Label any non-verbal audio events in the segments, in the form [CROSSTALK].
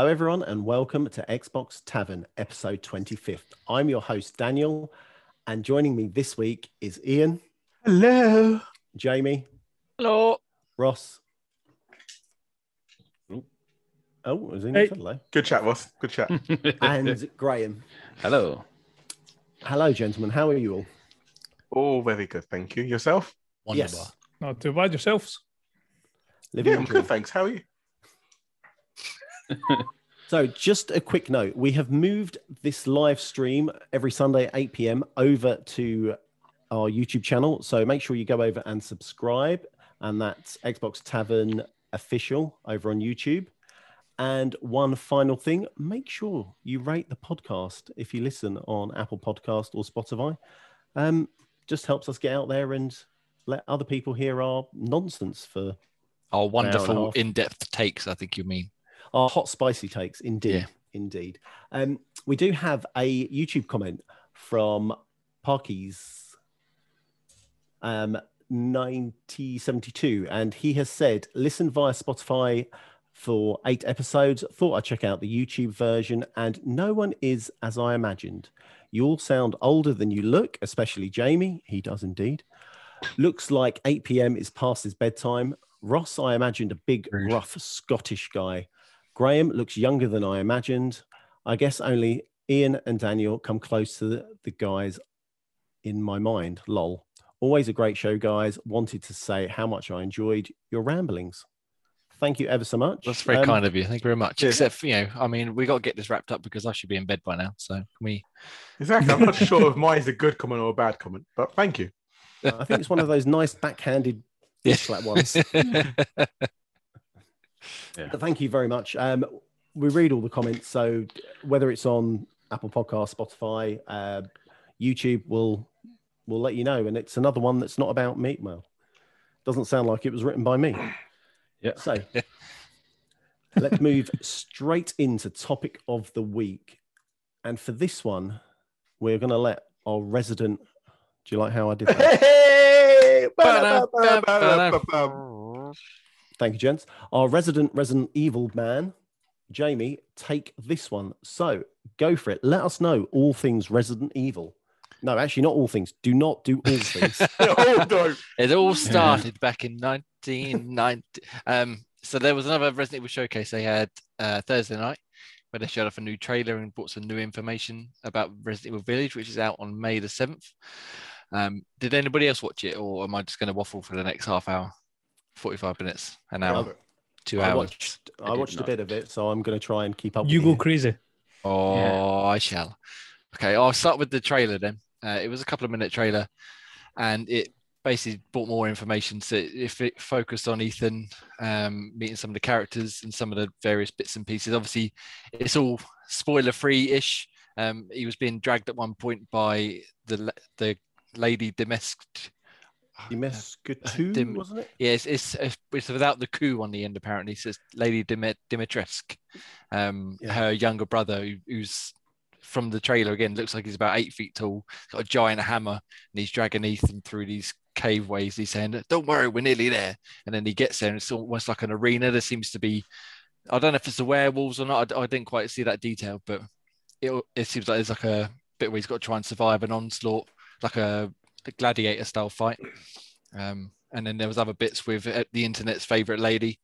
Hello, everyone, and welcome to Xbox Tavern, episode 25th. I'm your host, Daniel, and joining me this week is Ian, Hello. Jamie, Hello. Ross. Oh, was in Hey. hello. Eh? Good chat, Ross. Good chat. [LAUGHS] And Graham. Hello. Hello, gentlemen. How are you all? All very good, thank you. Yourself? Wonderful. Yes. Not too bad yourselves. Living Yeah, I'm good, thanks. How are you? So, just a quick note we have moved this live stream every Sunday at 8 p.m. over to our YouTube channel. So, make sure you go over and subscribe. And that's Xbox Tavern Official over on YouTube. And one final thing make sure you rate the podcast if you listen on Apple Podcast or Spotify. Um, just helps us get out there and let other people hear our nonsense for Our wonderful in-depth takes, I think you mean. Our hot spicy takes indeed Yeah. indeed. Um we do have a youtube comment from parkies um 9072 and he has said listen via spotify for eight episodes. Thought i'd check out the youtube version and no one is as i imagined. You all sound older than you look especially jamie. He does indeed. Looks like 8 p.m is past his bedtime. Ross i imagined a big rough scottish guy Graham looks younger than I imagined. I guess only Ian and Daniel come close to the, the guys in my mind. Lol. Always a great show, guys. Wanted to say how much I enjoyed your ramblings. Thank you ever so much. That's very Um, kind of you. Thank you very much. Cheers. Except, for, you know, I mean, we got to get this wrapped up because I should be in bed by now. So can we? Exactly. I'm not [LAUGHS] sure if mine is a good comment or a bad comment, but thank you. I think it's one of those nice backhanded Yeah. slap ones. [LAUGHS] But thank you very much. Um, we read all the comments, so whether it's on Apple Podcast, Spotify, uh, YouTube, we'll we'll let you know. And it's another one that's not about me. Well, doesn't sound like it was written by me. Yeah. So [LAUGHS] let's move straight into topic of the week, and for this one, we're going to let our resident. Do you like how I did that? [LAUGHS] Hey! Thank you, gents. Our resident Resident Evil man, Jamie, take this one. So go for it. Let us know all things Resident Evil. No, actually, not all things. Do not do all [LAUGHS] things. oh, no. It all started back in 1990. Um, so there was another Resident Evil showcase they had uh, Thursday night where they showed off a new trailer and brought some new information about Resident Evil Village, which is out on May the 7th. Um, did anybody else watch it, or am I just going to waffle for the next half hour, 45 minutes, an hour, Love two I hours? watched. I did watched a bit of it, so I'm going to try and keep up. You with go crazy. Oh, Yeah. I shall. Okay, I'll start with the trailer then. Uh, it was a couple of minute trailer, and it basically brought more information. So if it focused on Ethan um, meeting some of the characters and some of the various bits and pieces, obviously it's all spoiler free ish. Um, he was being dragged at one point by the the lady Demesk. Demescu, Dim- wasn't it? Yeah, it's, it's it's without the coup on the end apparently. So it's Lady Dimit- Dimitrescu, um, Yeah. her younger brother, who, who's from the trailer again looks like he's about eight feet tall, got a giant hammer, and he's dragging Ethan through these cave ways. He's saying, "Don't worry, we're nearly there." And then he gets there, and it's almost like an arena. There seems to be, I don't know if it's the werewolves or not. I, I didn't quite see that detail, but it it seems like there's like a bit where he's got to try and survive an onslaught, like a, a gladiator style fight. Um, and then there was other bits with uh, the internet's favorite lady,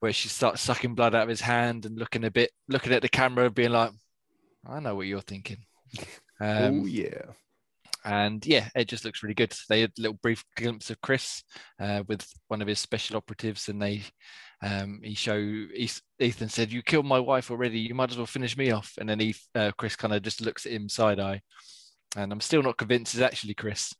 where she starts sucking blood out of his hand and looking a bit, looking at the camera, being like, "I know what you're thinking." [LAUGHS] Um, oh yeah. and yeah, it just looks really good. They had a little brief glimpse of Chris uh, with one of his special operatives, and they um, he show Eth- Ethan said, "You killed my wife already. You might as well finish me off." And then he uh, Chris kind of just looks at him side eye, and I'm still not convinced it's actually Chris.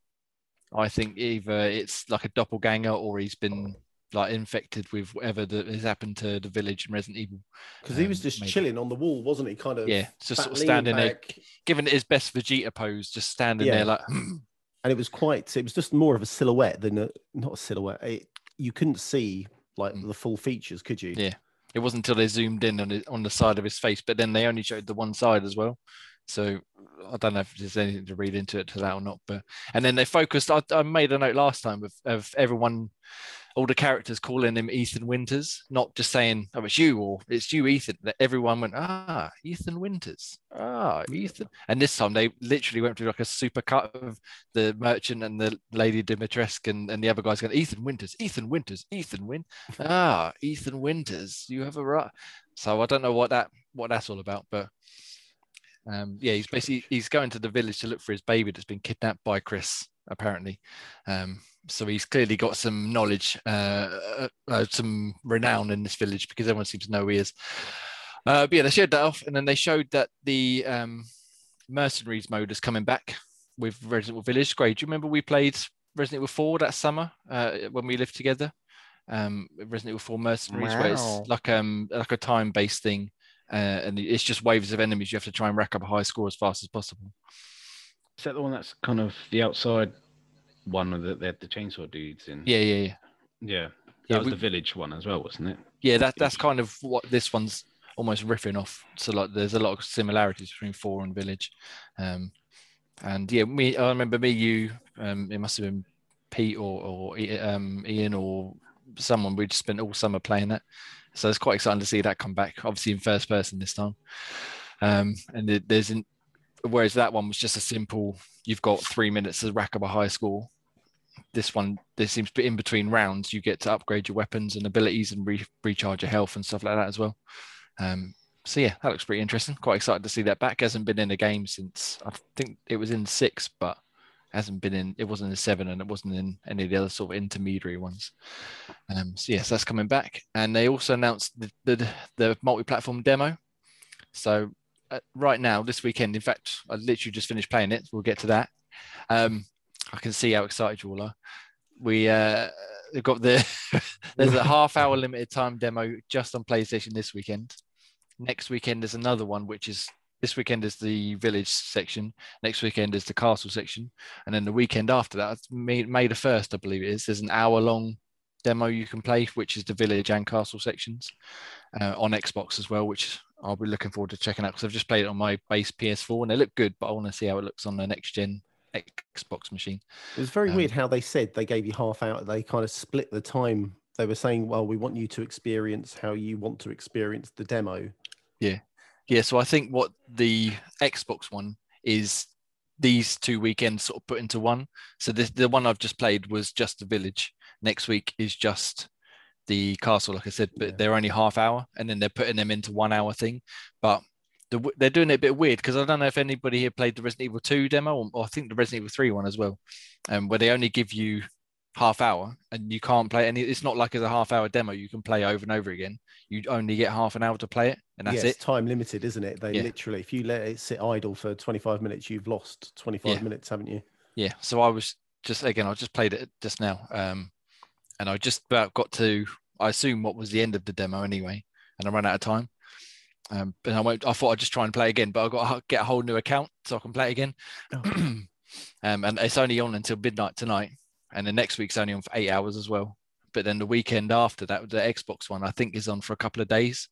I think either it's like a doppelganger or he's been like infected with whatever that has happened to the village in Resident Evil. Because he was Um, just maybe. chilling on the wall, wasn't he? Kind of. Yeah, just sort of standing there, giving it his best Vegeta pose, just standing Yeah. there like. and it was quite it was just more of a silhouette than a not a silhouette it, you couldn't see like Mm. the full features could you Yeah. It wasn't until they zoomed in on it on the side of his face, but then they only showed the one side as well. So I don't know if there's anything to read into it to that or not. But and then they focused. I, I made a note last time of, of everyone all the characters calling him Ethan Winters, not just saying, "Oh, it's you" or "It's you, Ethan." That everyone went, "Ah, Ethan Winters, ah, Ethan." And this time they literally went through like a super cut of the merchant and the lady Dimitrescu and, and the other guys going, "Ethan Winters, Ethan Winters, Ethan Win, ah, Ethan Winters, you have a right." So I don't know what that what that's all about, but um, yeah, he's basically he's going to the village to look for his baby that's been kidnapped by Chris apparently. Um, so he's clearly got some knowledge, uh, uh, uh, some renown in this village because everyone seems to know who he is. Uh, but yeah, they showed that off, and then they showed that the um, mercenaries mode is coming back with Resident Evil Village. Great. Do you remember we played Resident Evil 4 that summer uh, when we lived together? Um, Resident Evil 4 Mercenaries, wow. where it's like um like a time-based thing, uh, and it's just waves of enemies. You have to try and rack up a high score as fast as possible. Is that the one that's kind of the outside one that they had the chainsaw dudes in? Yeah, yeah, yeah. Yeah. That yeah, was we, the village one as well, wasn't it? Yeah, that that's kind of what this one's almost riffing off. So like there's a lot of similarities between four and village. Um and yeah, me I remember me, you, um, it must have been Pete or or um, Ian or someone we just spent all summer playing that. So it's quite exciting to see that come back, obviously in first person this time. Um, and there's an, whereas that one was just a simple you've got three minutes to rack up a high score. This one this seems to be in between rounds you get to upgrade your weapons and abilities and re- recharge your health and stuff like that as well. Um, so yeah that looks pretty interesting. Quite excited to see that back. Hasn't been in a game since i think it was in six but hasn't been in it wasn't in seven and it wasn't in any of the other sort of intermediary ones um, so yes that's coming back and they also announced the, the, the multi-platform demo so uh, right now this weekend. In fact, I literally just finished playing it. We'll get to that. Um, I can see how excited you all are. We uh, have got the [LAUGHS] there's a half hour limited time demo just on PlayStation this weekend. Next weekend there's another one which is this weekend is the village section. Next weekend is the castle section, and then the weekend after that, May, May the first, I believe it is. There's an hour long demo you can play, which is the village and castle sections uh, on Xbox as well, which I'll be looking forward to checking out because I've just played it on my base PS4 and they look good, but I want to see how it looks on the next gen Xbox machine. It was very um, weird how they said they gave you half hour. They kind of split the time. They were saying, "Well, we want you to experience how you want to experience the demo." Yeah, yeah. So I think what the Xbox one is these two weekends sort of put into one. So the the one I've just played was just the village. Next week is just the castle, like I said, but yeah. they're only half hour, and then they're putting them into one hour thing. But the, they're doing it a bit weird because I don't know if anybody here played the Resident Evil 2 demo or, or I think the Resident Evil 3 one as well, um, where they only give you half hour and you can't play any. It's not like it's a half hour demo you can play over and over again. You only get half an hour to play it, and that's it. time limited, isn't it? They yeah. literally, if you let it sit idle for 25 minutes, you've lost 25 yeah. minutes, haven't you? Yeah. So I was just again, I just played it just now, um, and I just about got to I assume what was the end of the demo anyway, and I ran out of time. Um, but I went. I thought I'd just try and play again, but I've got to get a whole new account so I can play again. Oh. [CLEARS THROAT] um, and it's only on until midnight tonight, and the next week's only on for eight hours as well. But then the weekend after that, the Xbox one, I think, is on for a couple of days.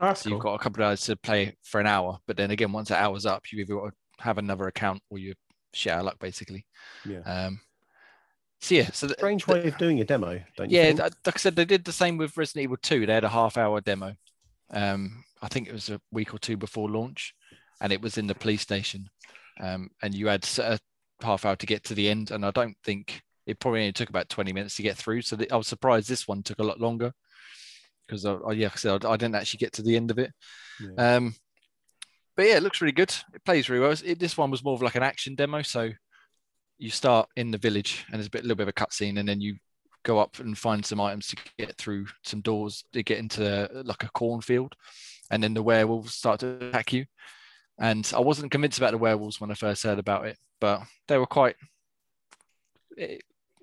Oh, so cool. you've got a couple of hours to play for an hour. But then again, once the hour's up, you either got to have another account or you shit out luck, basically. Yeah. Um, so yeah, so strange the, way of doing a demo, don't you? Yeah, think? like I said, they did the same with Resident Evil 2. They had a half-hour demo. Um, I think it was a week or two before launch, and it was in the police station. Um, and you had a half hour to get to the end, and I don't think it probably only took about 20 minutes to get through. So the, I was surprised this one took a lot longer because, I, I, yeah, I, said, I, didn't actually get to the end of it. Yeah. Um, but yeah, it looks really good. It plays really well. It, this one was more of like an action demo, so you start in the village and there's a bit, a little bit of a cutscene, and then you go up and find some items to get through some doors to get into like a cornfield, and then the werewolves start to attack you. And I wasn't convinced about the werewolves when I first heard about it, but they were quite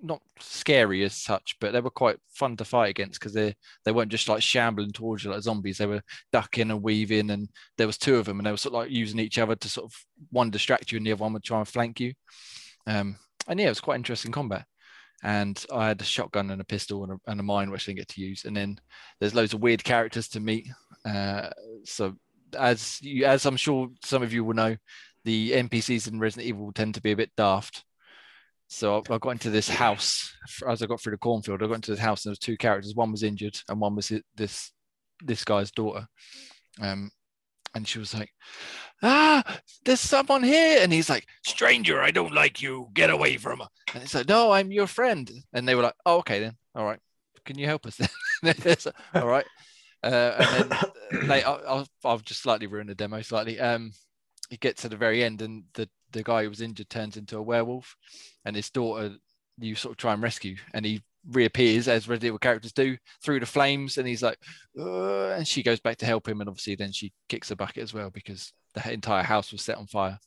not scary as such, but they were quite fun to fight against because they they weren't just like shambling towards you like zombies. They were ducking and weaving, and there was two of them, and they were sort of like using each other to sort of one distract you, and the other one would try and flank you. Um, and yeah, it was quite interesting combat. And I had a shotgun and a pistol and a, and a mine, which I didn't get to use. And then there's loads of weird characters to meet. Uh, so as you, as I'm sure some of you will know, the NPCs in Resident Evil tend to be a bit daft. So I, I got into this house as I got through the cornfield. I got into this house and there was two characters. One was injured and one was this this guy's daughter. Um, and she was like, "Ah, there's someone here," and he's like, "Stranger, I don't like you. Get away from her." And he's like, "No, I'm your friend." And they were like, "Oh, okay then. All right. Can you help us then?" [LAUGHS] All right. Uh, and then [COUGHS] like, I'll, I'll, I've just slightly ruined the demo slightly. Um, you get to the very end, and the the guy who was injured turns into a werewolf, and his daughter you sort of try and rescue, and he reappears as Resident Evil characters do through the flames, and he's like, and she goes back to help him, and obviously then she kicks a bucket as well because the entire house was set on fire.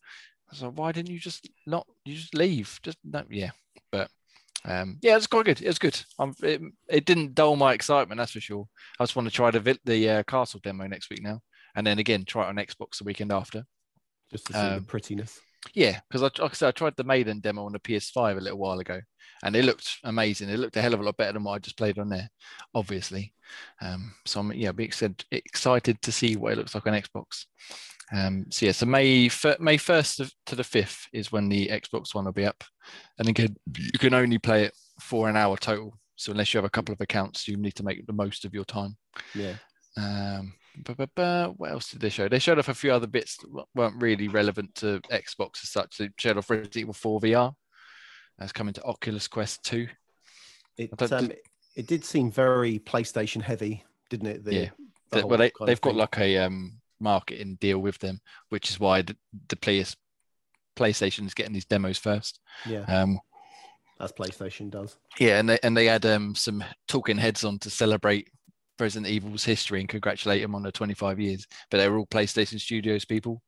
Was like, why didn't you just not you just leave? Just no, yeah, but. Um, yeah, it's quite good. It was good. Um, it, it didn't dull my excitement, that's for sure. I just want to try the the uh, castle demo next week now, and then again try it on Xbox the weekend after. Just to see the Um, prettiness. Yeah, because I, like I said, I tried the Maiden demo on the PS5 a little while ago, and it looked amazing. It looked a hell of a lot better than what I just played on there, obviously. Um, so I'm yeah, be excited, excited to see what it looks like on Xbox. Um, so yeah, so May May first to the fifth is when the Xbox One will be up, and again, you can only play it for an hour total. So unless you have a couple of accounts, you need to make the most of your time. Yeah. Um, what else did they show? They showed off a few other bits that weren't really relevant to Xbox as such. They showed off Resident Evil 4 VR. That's coming to Oculus Quest 2. It um, it did seem very PlayStation heavy, didn't it? The, Yeah. the well, they, they've got like a um, marketing deal with them, which is why the, the players, PlayStation is getting these demos first. yeah, Um, as PlayStation does. yeah, and they and they had um, some talking heads on to celebrate Resident Evil's history and congratulate them on the 25 years. But they were all PlayStation Studios people.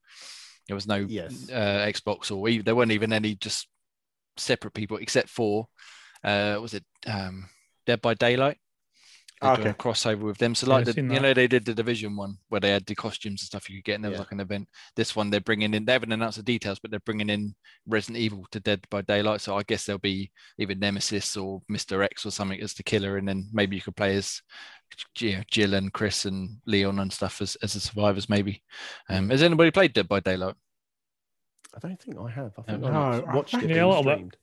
There was no Yes. uh, Xbox or even, there weren't even any just separate people except for uh, was it um, Dead by Daylight? They're doing a crossover with them. So like I've the, you know they did the Division one where they had the costumes and stuff you could get, and there was like an event. This one they're bringing in. They haven't announced the details, but they're bringing in Resident Evil to Dead by Daylight. So I guess there'll be either Nemesis or Mister X or something as the killer, and then maybe you could play as you know, Jill and Chris and Leon and stuff as, as the survivors. Maybe. Um, has anybody played Dead by Daylight? I don't think I have. I think No, I I watched it. Yeah, being a little bit. streamed.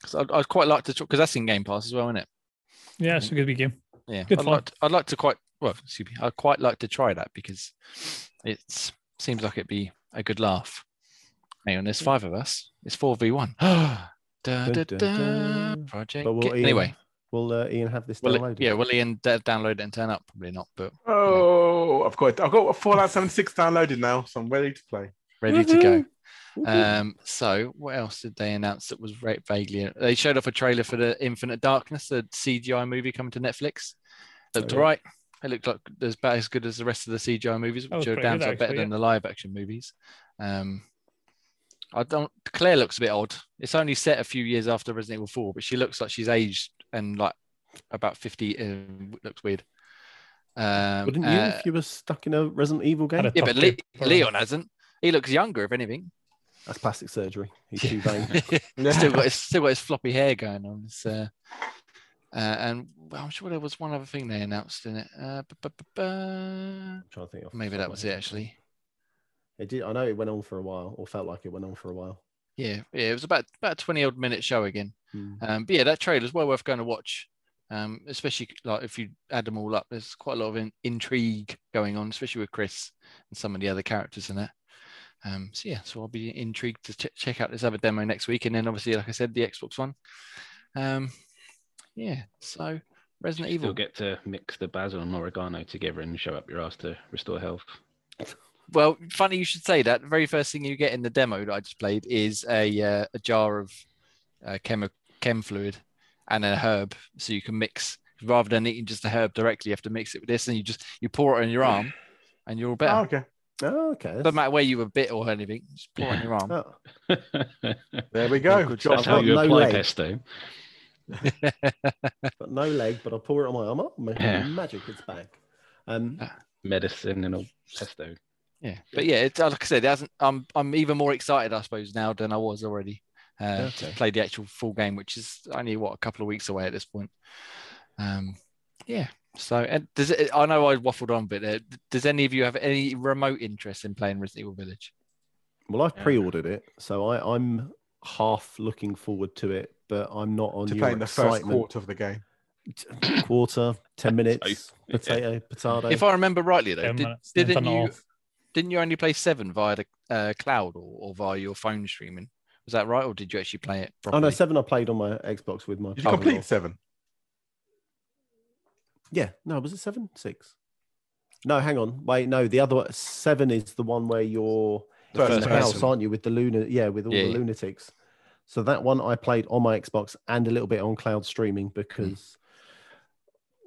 'Cause I'd, I'd quite like to talk because that's in Game Pass as well, isn't it? Yeah, it's a good wee game. Yeah, Good I'd fun. like, to, I'd like to quite well, excuse me, I'd quite like to try that because it seems like it'd be a good laugh. Hang on, there's five of us. It's four v one. da, [GASPS] da, Dun, da, dun, dun. Project. But will Get- Ian, anyway, will uh, Ian have this will it- downloaded? yeah, will Ian d- download it and turn up? Probably not, but Oh, I've got I've got Fallout 76 downloaded now, so I'm ready to play. ready to go. Um, so what else did they announce that was va- vaguely? They showed off a trailer for the Infinite Darkness, the CGI movie coming to Netflix. Looked Oh, yeah. alright. It looked like as about as good as the rest of the CGI movies, which are good, sight better actually, than the live action movies. Um, I don't. Claire looks a bit odd. It's only set a few years after Resident Evil 4, but she looks like she's aged and like about 50. Uh, looks weird. Um, Wouldn't you uh, if you were stuck in a Resident Evil game? Yeah, but Le- game for her. Leon hasn't. He looks younger, if anything. That's plastic surgery. He's [LAUGHS] too vain. still got [LAUGHS] his still got his floppy hair going on. It's, uh, uh, and well, I'm sure there was one other thing they announced in it. Uh, I'm trying to think. the maybe that was it actually. It did. I know it went on for a while, or felt like it went on for a while. Yeah, yeah, it was about about a 20 odd minute show again. Hmm. Um, but yeah, that trailer's well worth going to watch. Um, especially like if you add them all up, there's quite a lot of in- intrigue going on, especially with Chris and some of the other characters in it. Um, so yeah, so I'll be intrigued to ch- check out this other demo next week, and then obviously, like I said, the Xbox One. Um, yeah, so Resident Evil. You'll get to mix the basil and oregano together and show up your ass to restore health. Well, funny you should say that. The very first thing you get in the demo that I just played is a uh, a jar of uh, chem chem fluid and a herb, so you can mix rather than eating just the herb directly. You have to mix it with this, and you just you pour it on your arm, and you're all better. Oh, okay. Oh, okay. Doesn't matter where you were bit or anything, just pour it on your arm. Oh, [LAUGHS] There we go. good Job That's how you no apply leg. pesto. [LAUGHS] got no leg, but I pour it on my arm. Oh, Yeah. magic! It's back. Um, Medicine and all pesto. Yeah, but yeah, it's, like I said, it hasn't. I'm I'm even more excited, I suppose, now than I was already. Uh, to play the actual full game, which is only what a couple of weeks away at this point. Um, yeah. So, and does it? I know I waffled on a bit there. Does any of you have any remote interest in playing Resident Evil Village? well, I've Yeah. pre-ordered it, so I, I'm half looking forward to it, but I'm not on to your play in the first quarter of the game. [CLEARS THROAT] quarter, ten minutes, potato, potato. If I remember rightly, though, did, minutes, didn't you off. didn't you only play seven via the uh, cloud or, or via your phone streaming? Was that right, or did you actually play it oh properly? no, seven I played on my Xbox with my. Did you Oh, complete brother-in-law. seven? Yeah, no, was it seven, six? No, hang on, wait, no, the other one, seven is the one where you're The in the house, aren't you, with the luna? Yeah, with all Yeah, the yeah. lunatics. So that one I played on my Xbox and a little bit on cloud streaming because,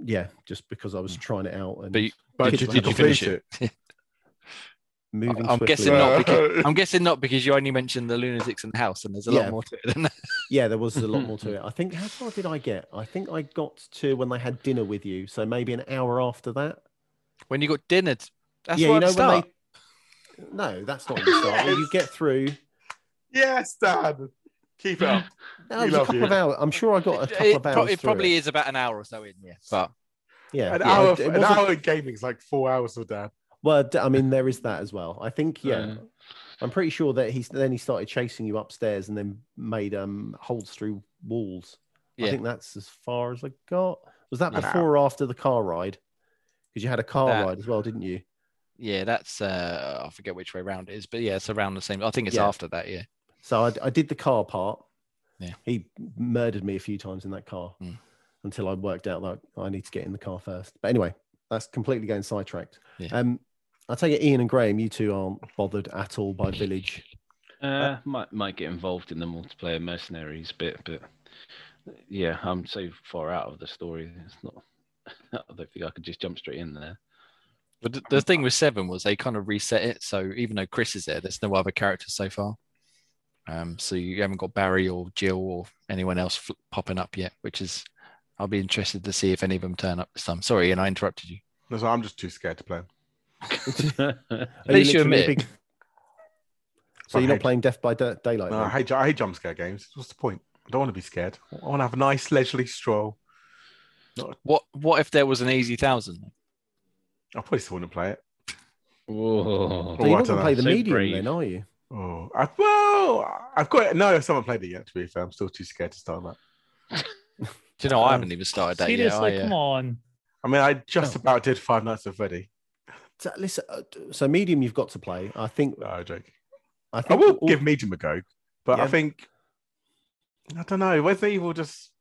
yeah, just because I was trying it out and Hmm. But you- But Kids did, you did you finish it? it? [LAUGHS] moving. I'm swiftly. guessing not because [LAUGHS] I'm guessing not because you only mentioned the lunatics in the house, and there's a Yeah. lot more to it than that. Yeah, there was a lot more to [LAUGHS] it. I think how far did I get? I think I got to when they had dinner with you, so maybe an hour after that. When you got dinner, t- that's yeah, where you know start. when they. No, that's not when you start. When you get through. [LAUGHS] Yes, Dad. Keep it up. No, We it was a couple you. of hours. I'm sure I got a couple it, of pro- hours. it probably it. is about an hour or so in, yeah. But Yeah, An yeah, hour, it an wasn't- hour in gaming is like four hours with Dad. Well, I mean, there is that as well. I think, yeah, Uh, I'm pretty sure that he's then he started chasing you upstairs and then made um holes through walls. I think that's as far as I got. Was that before or after the car ride? Because you had a car That- ride as well, didn't you? yeah, that's uh, I forget which way round it is, but yeah, it's around the same. I think it's Yeah. after that, yeah. So I, I did the car part. Yeah. He murdered me a few times in that car Mm. until I worked out that I need to get in the car first. But anyway, that's completely going sidetracked. Yeah. Um, I take it Ian and Graham, you two aren't bothered at all by Village. Uh, might might get involved in the multiplayer mercenaries bit, but yeah, I'm so far out of the story. It's not. [LAUGHS] I don't think I could just jump straight in there. But the, the thing with seven was they kind of reset it, so even though Chris is there, there's no other characters so far. Um, so you haven't got Barry or Jill or anyone else fl- popping up yet, which is I'll be interested to see if any of them turn up this time. Sorry, and I interrupted you. No, so I'm just too scared to play. [LAUGHS] Are At least you literally a admit. big- So you're not playing Death by Daylight? No. I hate, I hate jump scare games. What's the point? I don't want to be scared. I want to have a nice leisurely stroll. What What if there was an easy thousand? I probably still wouldn't play it. Whoa. So you're not going don't to play the So medium brave. then, are you? Oh, I, well, I've got no. If someone played it yet, to be fair, I'm still too scared to start that. [LAUGHS] Do you know I Um, haven't even started that Seriously, yet. I, uh, come on. I mean, I just No. about did Five Nights at Freddy. So, listen, uh, so medium you've got to play. I think. No, I joke. I I will all- give Medium a go, but I think I don't know. whether Resident Evil just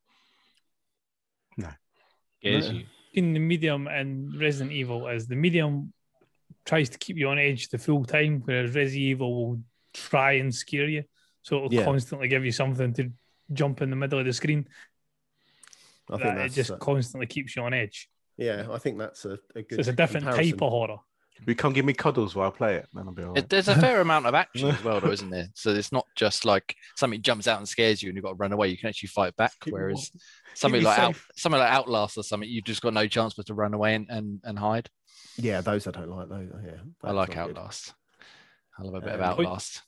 Scares Yeah. you. in the medium and Resident Evil is the medium tries to keep you on edge the full time, whereas Resident Evil will try and scare you. So it'll Yeah. constantly give you something to jump in the middle of the screen. I think that it just uh, constantly keeps you on edge. yeah. I think that's a, a good. So it's a different comparison. type of horror. You come give me cuddles while I play it, then I'll be all It- right. There's a fair amount of action as well, though, [LAUGHS] isn't there? So it's not just like something jumps out and scares you and you've got to run away. You can actually fight back. Whereas warm. something like out, safe. something like Outlast or something, you've just got no chance but to run away and, and, and hide. Yeah, those I don't like. Those, yeah, I like not good. Outlast. I love a bit of Um, Outlast.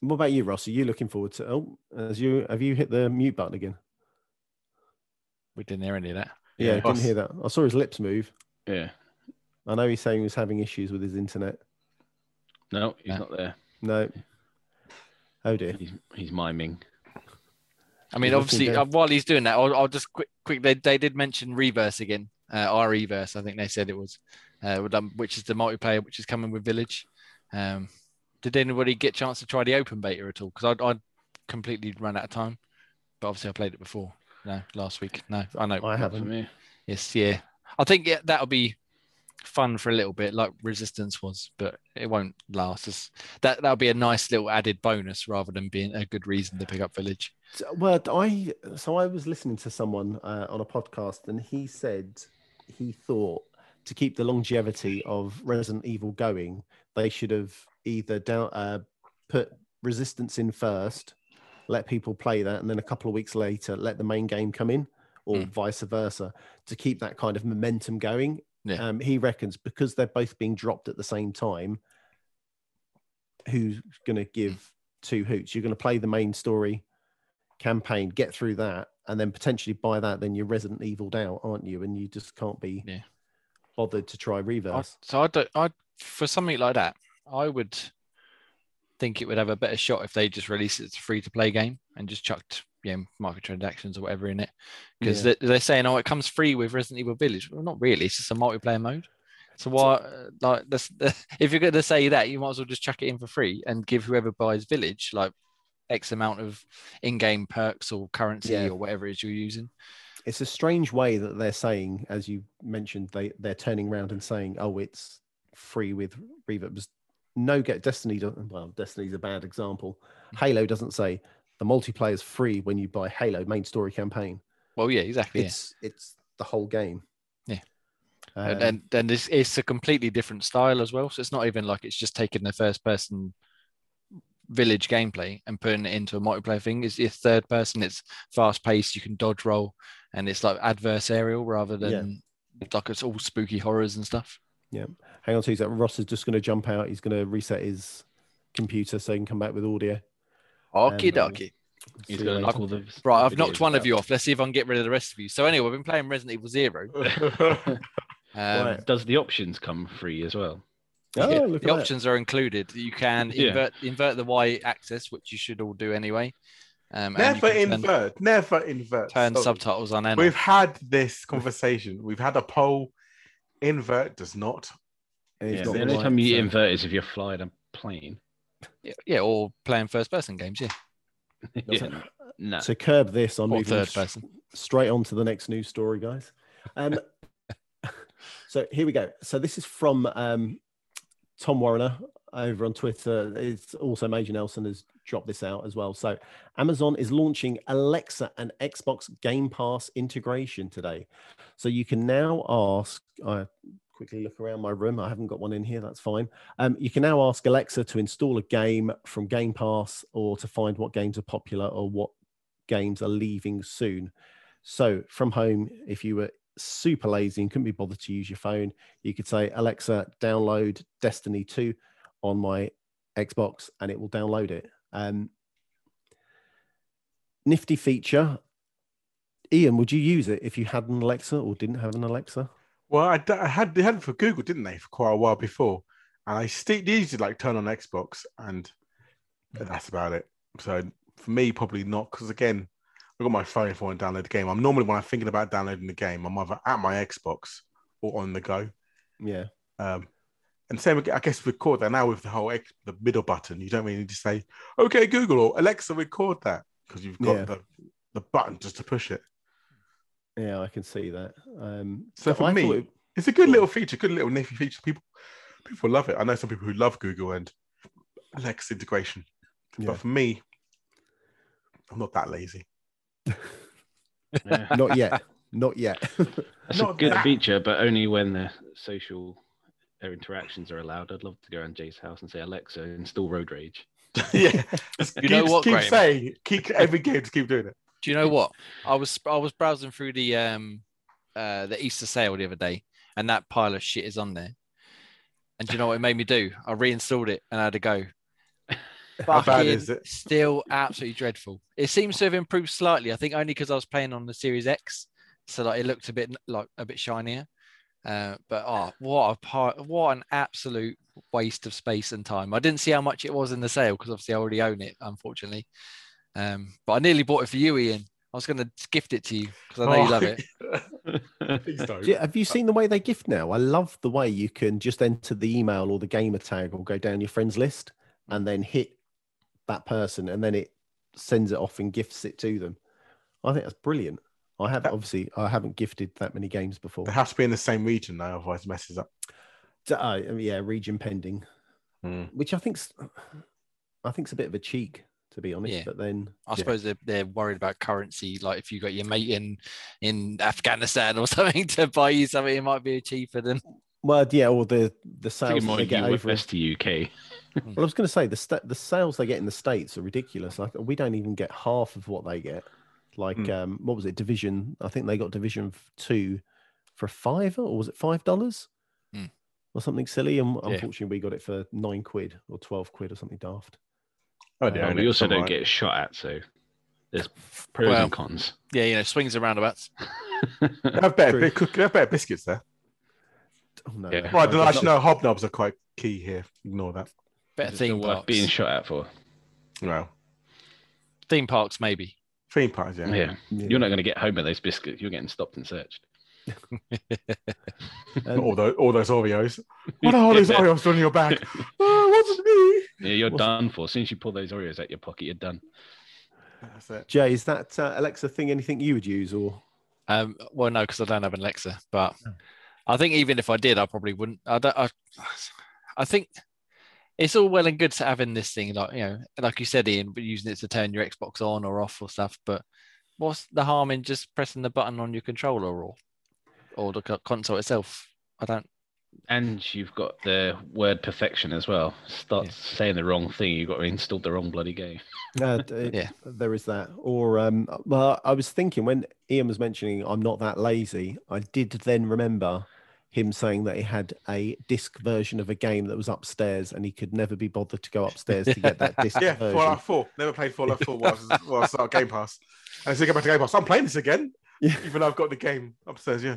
What about you, Ross? Are you looking forward to? Oh, as you have you hit the mute button again? We didn't hear any of that. Yeah, Yeah. didn't hear that. I saw his lips move. Yeah. I know he's saying he was having issues with his internet. No, he's Yeah. not there. No. Oh dear. He's he's miming. I mean, He's looking obviously, down. uh, while he's doing that, I'll, I'll just quick, quick. They, they did mention Reverse again, uh, our Reverse. I think they said it was, uh, with, um, which is the multiplayer which is coming with Village. Um, did anybody get a chance to try the open beta at all? Because I I completely run out of time, but obviously I played it before. No, last week. No, I know. I haven't. me. Yes, yeah. I think yeah, that'll be fun for a little bit, like Resistance was, but it won't last. It's, that that'll be a nice little added bonus rather than being a good reason to pick up Village. Well, I so I was listening to someone uh, on a podcast, and he said he thought to keep the longevity of Resident Evil going, they should have either down uh, put Resistance in first, let people play that, and then a couple of weeks later let the main game come in, or Mm. vice versa, to keep that kind of momentum going. Yeah. Um, he reckons because they're both being dropped at the same time, who's going to give two hoots? You're going to play the main story campaign, get through that, and then potentially by that, then you're Resident Evil out, aren't you? And you just can't be Yeah. bothered to try I, reverse. so I don't. I for something like that, I would think it would have a better shot if they just released it as a free to play game and just chucked you know, microtransactions or whatever in it. Because Yeah. they, they're saying, oh, it comes free with Resident Evil Village. Well, not really. It's just a multiplayer mode. So why, uh, like, that's, [LAUGHS] if you're going to say that, you might as well just chuck it in for free and give whoever buys Village like X amount of in-game perks or currency Yeah. or whatever it is you're using. It's a strange way that they're saying, as you mentioned, they they're turning around and saying, "Oh, it's free with reverb." No, get Destiny. Well, Destiny's a bad example. Hmm. Halo doesn't say the multiplayer is free when you buy Halo main story campaign. Well, yeah, exactly. yeah. It's it's the whole game. Yeah. Um, and and then this it's a completely different style as well. So it's not even like it's just taking the first person village gameplay and putting it into a multiplayer thing. It's, it's third person. It's fast paced. You can dodge roll, and it's like adversarial rather than like it's all spooky horrors and stuff. Yeah. Hang on to that. Ross is just going to jump out. He's going to reset his computer so he can come back with audio. Okie Um, dokie. He's going to knock all the Right, I've knocked one of you off. Let's see if I can get rid of the rest of you. So anyway, we've been playing Resident Evil Zero. [LAUGHS] Um, Right. Does the options come free as well? Oh, Yeah, look the at that. options are included. You can [LAUGHS] Yeah. invert invert the Y axis, which you should all do anyway. Um, never can turn- invert. Never invert. Turn Sorry. subtitles on and We've had this conversation. We've had a poll. Invert does not. And Yeah, the the only time you so- invert is if you're flying a plane. Yeah, yeah, or playing first person games. Yeah, yeah. Nah. To curb this, I'm or moving third person. straight on to the next news story, guys. Um, [LAUGHS] so here we go. So this is from um, Tom Warren over on Twitter. It's also Major Nelson has dropped this out as well. So Amazon is launching Alexa and Xbox Game Pass integration today. So you can now ask. I quickly look around my room. I haven't got one in here. That's fine. Um, you can now ask Alexa to install a game from Game Pass or to find what games are popular or what games are leaving soon. So from home, if you were super lazy and couldn't be bothered to use your phone, you could say, Alexa, download Destiny 2 on my Xbox, and it will download it. Um, nifty feature. Ian, would you use it if you had an Alexa or didn't have an Alexa? Well, I, d- I had they had it for Google, didn't they, for quite a while before? And I still used to like turn on Xbox, and that's about it. So for me, probably not, because again, I've got my phone if I want to download the game. I'm normally when I'm thinking about downloading the game, I'm either at my Xbox or on the go. Yeah. Um, and same, I guess, record that now with the whole X, the middle button. You don't really need to say, "Okay, Google" or "Alexa, record that," because you've got Yeah. the the button just to push it. Yeah, I can see that. Um, So for I me, it- It's a good little feature, good little nifty feature. People people love it. I know some people who love Google and Alexa integration, Yeah. but for me, I'm not that lazy. Yeah. not yet. Not yet. [LAUGHS] That's a good that- feature, but only when the social uh, interactions are allowed. I'd love to go around Jay's house and say, Alexa, install Road Rage. [LAUGHS] yeah, [LAUGHS] just You know keep, what, Keep Graham? saying, keep every game, just keep doing it. Do you know what? I was I was browsing through the um uh the Easter sale the other day, and that pile of shit is on there. And do you know what it made me do? I reinstalled it and I had to go. [LAUGHS] How bad is it? Still absolutely dreadful. It seems to have improved slightly. I think only because I was playing on the Series X, so like it looked a bit like a bit shinier. Uh, but oh, what a part! What an absolute waste of space and time. I didn't see how much it was in the sale because obviously I already own it, unfortunately. Um, but I nearly bought it for you, Ian. I was going to gift it to you because I know you love it. it. [LAUGHS] Please don't. You- have you seen the way they gift now? I love the way you can just enter the email or the gamer tag or go down your friends list and then hit that person and then it sends it off and gifts it to them. I think that's brilliant. I have obviously I haven't gifted that many games before. They have to be in the same region though, otherwise it messes up. Uh, yeah, region pending, Mm. which I think's I think's a bit of a cheek to be honest. Yeah. But then I yeah. suppose they're, they're worried about currency. Like if you got your mate in in Afghanistan or [LAUGHS] something to buy you something, it might be cheaper than. well, yeah, or the the I think sales it that might they get over. UFS to UK. Well, I was going to say the sta- the sales they get in the states are ridiculous. Like we don't even get half of what they get. Like Mm. um, what was it? Division. I think they got Division two for a fiver, or was it five dollars Mm. or something silly? And Yeah. unfortunately, we got it for nine quid or twelve quid or something daft. Oh, Uh, dear, Uh, we also don't right. get shot at, so there's pros Well, and cons. Yeah, you know, swings and roundabouts. They [LAUGHS] have better, True. cook- have better biscuits there. Oh no! Yeah. Well, I no, don't but actually know. Hobnobs are quite key here. Ignore that. Better Is it theme worth parks. being shot at for. Well, Theme parks, maybe. theme parks, yeah. Yeah. Yeah. You're not going to get home with those biscuits. You're getting stopped and searched. [LAUGHS] Um, all those all those Oreos. [LAUGHS] What are all those Oreos doing in your bag? [LAUGHS] oh, what's me? Yeah, you're What's- done for. As soon as you pull those Oreos out your pocket, you're done. That's it. Jay, is that uh, Alexa thing anything you would use or? Um, well, no, because I don't have an Alexa. But Oh. I think even if I did, I probably wouldn't. I don't. I, I think it's all well and good to having this thing, like you know, like you said, Ian, but using it to turn your Xbox on or off or stuff. But what's the harm in just pressing the button on your controller or or the console itself? I don't. And you've got the word perfection as well. Start Yeah. saying the wrong thing, you've got to install the wrong bloody game. Uh, [LAUGHS] d- Yeah. there is that. Or, um, well, I was thinking when Ian was mentioning I'm not that lazy, I did then remember him saying that he had a disc version of a game that was upstairs and he could never be bothered to go upstairs to get that disc [LAUGHS] Yeah, version. Fallout 4. Never played Fallout 4 while [LAUGHS] I was, while I started Game Pass. And so I go back to Game Pass. I'm playing this again, Yeah. even though I've got the game upstairs. Yeah.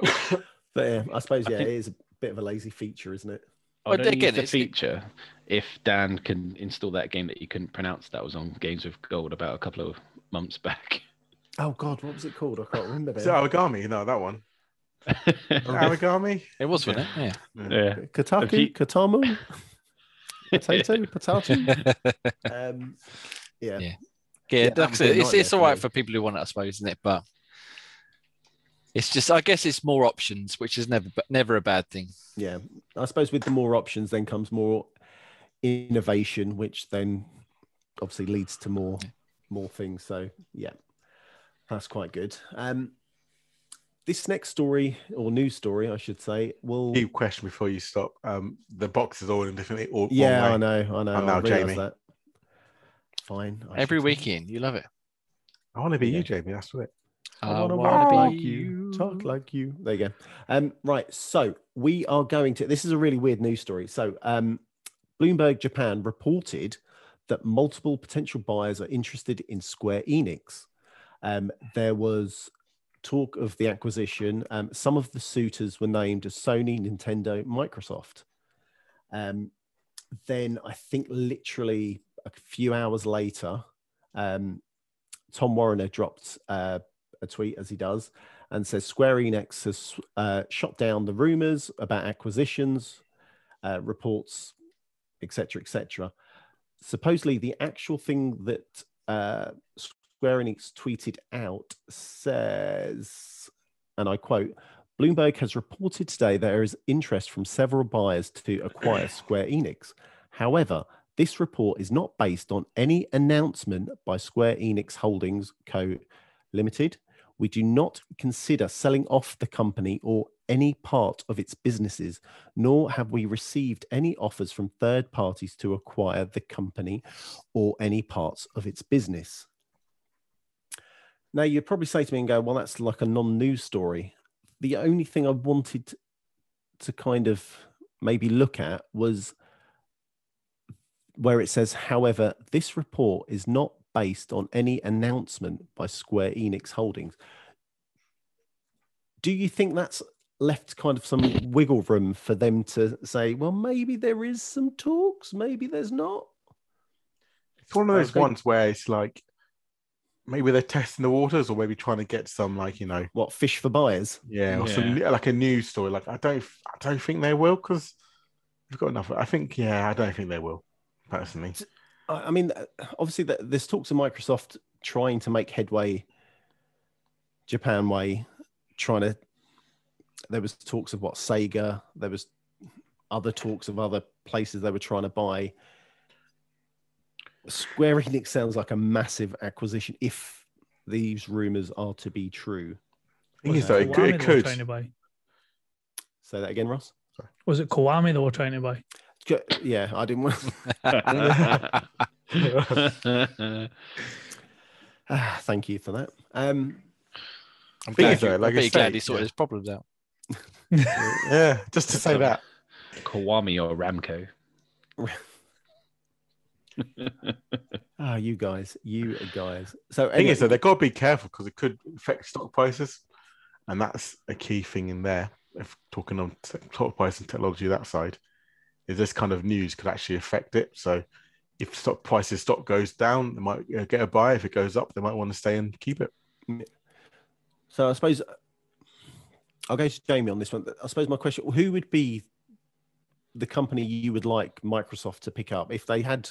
[LAUGHS] But yeah, I suppose I yeah, think- it is a bit of a lazy feature, isn't it? Well, I'd only again, use the feature if Dan can install that game that you couldn't pronounce that was on Games with Gold about a couple of months back. [LAUGHS] Oh God, what was it called? I can't remember. Is it now. Origami? No, that one. [LAUGHS] Origami? It was, wasn't it? yeah. Kotaku, Have you- Kotamu, potato, potato. Um, yeah. Yeah. Yeah, Yeah, like I that said, would be a it's, it's all right for for people who want it, I suppose, isn't it? But it's just, I guess, it's more options, which is never, but never a bad thing. yeah i suppose with the more options then comes more innovation which then obviously leads to more more things so yeah that's quite good um this next story or news story i should say will Key question before you stop. Um, the box is all in differently. All, yeah i know i know I'm i now Jamie. that fine I Every weekend, you love it. I want to be Yeah. you, Jamie. That's it. I want to walk be like you. you, talk like you. There you go. Um, right. So we are going to. This is a really weird news story. So, um, Bloomberg Japan reported that multiple potential buyers are interested in Square Enix. Um, there was talk of the acquisition. Um, some of the suitors were named as Sony, Nintendo, Microsoft. Um, then I think literally a few hours later, um, Tom Warren dropped uh, a tweet as he does and says Square Enix has uh, shot down the rumors about acquisitions, uh, reports, etc., etc. Supposedly, the actual thing that uh, Square Enix tweeted out says, and I quote. Bloomberg has reported today there is interest from several buyers to acquire Square Enix. However, this report is not based on any announcement by Square Enix Holdings Co. Limited. We do not consider selling off the company or any part of its businesses, nor have we received any offers from third parties to acquire the company or any parts of its business. Now, you'd probably say to me and go, well, that's like a non news story. The only thing I wanted to kind of maybe look at was where it says, however, this report is not based on any announcement by Square Enix Holdings. Do you think that's left kind of some wiggle room for them to say, well, maybe there is some talks, maybe there's not? It's one of those agree. ones where it's like maybe they're testing the waters, or maybe trying to get some like you know, What fish for buyers? yeah, or some like a news story. Like I don't, I don't think they will because we've got enough. I think, yeah, I don't think they will personally. I I mean, uh, obviously, th- there's talks of Microsoft trying to make headway Japan way, trying to. There was talks of what Sega. There was other talks of other places they were trying to buy. Square Enix sounds like a massive acquisition if these rumors are to be true. Thing Was is, though, it could, it could. trying to buy? Say that again, Ross. Sorry. Was it Kiwami they were trying to buy? Ju- Yeah, I didn't want. [LAUGHS] Ah, Thank you for that. Um, I'm glad, though, like I'm I pretty glad he sorted yeah. his problems out. [LAUGHS] yeah, just to say that. Kawami or Ramco. [LAUGHS] ah, you guys, you guys. So Thing is, though, they've got to be careful because it could affect stock prices, and that's a key thing in there. If talking on stock price and technology that side, is this kind of news could actually affect it. So if stock prices stock goes down, they might uh, get a buy. If it goes up, they might want to stay and keep it. So I suppose I'll go to Jamie on this one. I suppose my question: Who would be the company you would like Microsoft to pick up if they had?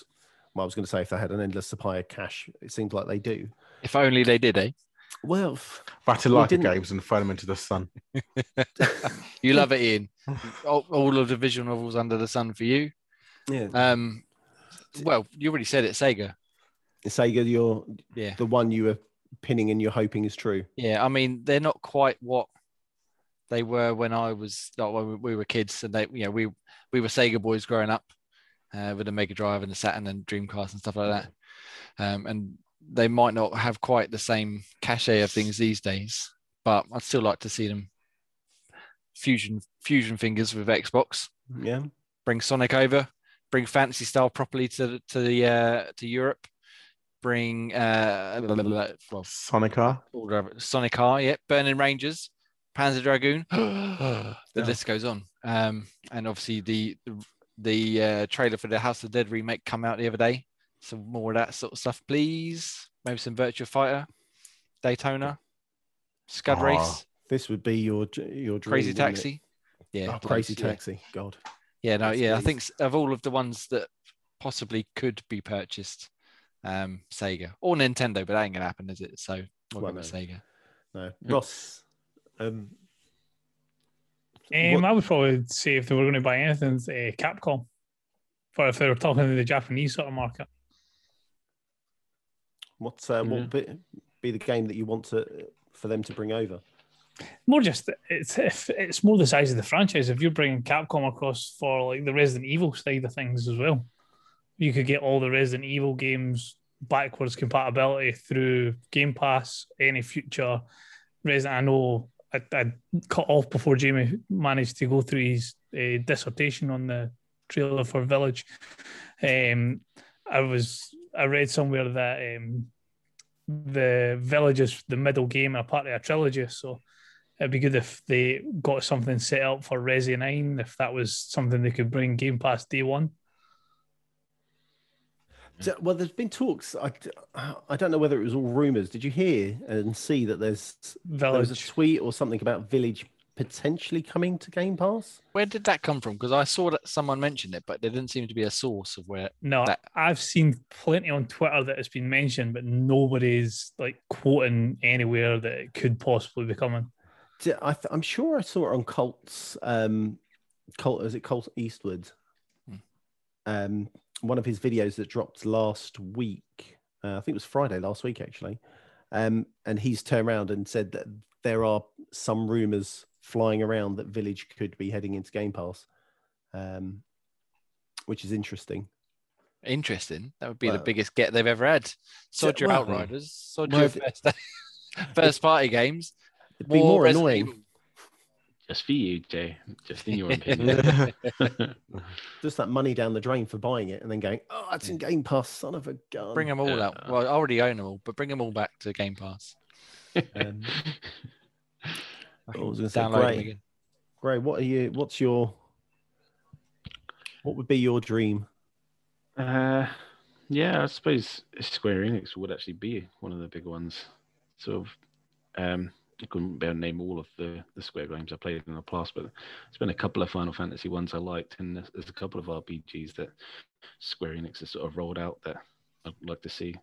Well, I was going to say if they had an endless supply of cash. It seems like they do. If only they did, eh? Well, f- Ratalaika didn't- games and throw them into the sun. [LAUGHS] You love it, Ian. all, all of the visual novels under the sun for you. yeah. Um, well, you already said it, Sega. Sega, you're Yeah, the one you were pinning and you're hoping is true. yeah. I mean, they're not quite what they were when I was like when we- we were kids, and they, you know, we we were Sega boys growing up uh, with the Mega Drive and the Saturn and Dreamcast and stuff like that. Um, and they might not have quite the same cachet of things these days, but I'd still like to see them fusion fusion fingers with Xbox. Yeah. bring Sonic over, bring Phantasy Star properly to to the uh, to Europe, bring uh, well, Sonic R. Sonic R, yeah, Burning Rangers, Panzer Dragoon. [GASPS] the Yeah. list goes on. Um, and obviously the the, the uh, trailer for the House of the Dead remake come out the other day. Some more of that sort of stuff, please. Maybe some Virtual Fighter, Daytona, Scud Ah, Race, This would be your your dream, Crazy wouldn't it? Taxi. Yeah, Oh, crazy yeah. taxi. God. Yeah, no, Yes, yeah. I think of all of the ones that possibly could be purchased, um, Sega or Nintendo, but that ain't gonna happen, is it? So we'll Well, go no. Sega. No. Ross. Um, Um, I would probably say if they were going to buy anything, it's, uh, Capcom. but if they were talking to the Japanese sort of market. What's uh, what be, be the game that you want to for them to bring over? More just it's it's more the size of the franchise. If you're bringing Capcom across for like the Resident Evil side of things as well, you could get all the Resident Evil games backwards compatibility through Game Pass. Any future Resident, I know I, I cut off before Jamie managed to go through his uh, dissertation on the trailer for Village. Um, I was I read somewhere that um, the Village is the middle game and a part of a trilogy, so it'd be good if they got something set up for Resi 9, if that was something they could bring Game Pass day one. Well, there's been talks. I, I don't know whether it was all rumors. Did you hear and see that there's there was a tweet or something about Village potentially coming to Game Pass? Where did that come from? Because I saw that someone mentioned it, but there didn't seem to be a source of where. No, that- I've seen plenty on Twitter that it's been mentioned, but nobody's like quoting anywhere that it could possibly be coming. D- I th- I'm sure I saw it on Colt's. Um, Colt is it Colt Eastwood? Hmm. Um, one of his videos that dropped last week. Uh, I think it was Friday last week actually. Um, and he's turned around and said that there are some rumors flying around that Village could be heading into Game Pass, um, which is interesting. Interesting. That would be the biggest get they've ever had. Sod your well- Outriders, sod well, your if- first, [LAUGHS] first party games. It'd be more Resident annoying. Evil. Just for you, Jay. Just in your opinion. [LAUGHS] [LAUGHS] Just that money down the drain for buying it and then going, oh, it's in Game Pass, son of a gun. Bring them all Yeah. out. Well, I already own them all, but bring them all back to Game Pass. Um, I I was gonna say, download them great. Gray, what are you? What's your? What would be your dream? Uh, yeah, I suppose Square Enix would actually be one of the big ones. Sort of, um, I couldn't be able to name all of the, the Square games I played in the past, but there's been a couple of Final Fantasy ones I liked, and there's, there's a couple of RPGs that Square Enix has sort of rolled out that I'd like to see.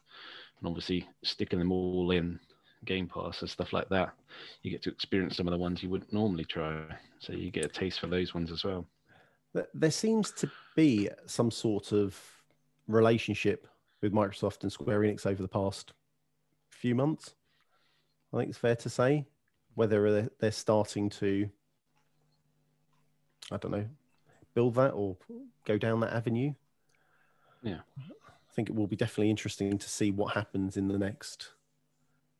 And obviously, sticking them all in Game Pass and stuff like that, you get to experience some of the ones you wouldn't normally try. So you get a taste for those ones as well. There seems to be some sort of relationship with Microsoft and Square Enix over the past few months. I think it's fair to say whether they're- they're starting to, I don't know, build that or go down that avenue. Yeah. I think it will be definitely interesting to see what happens in the next.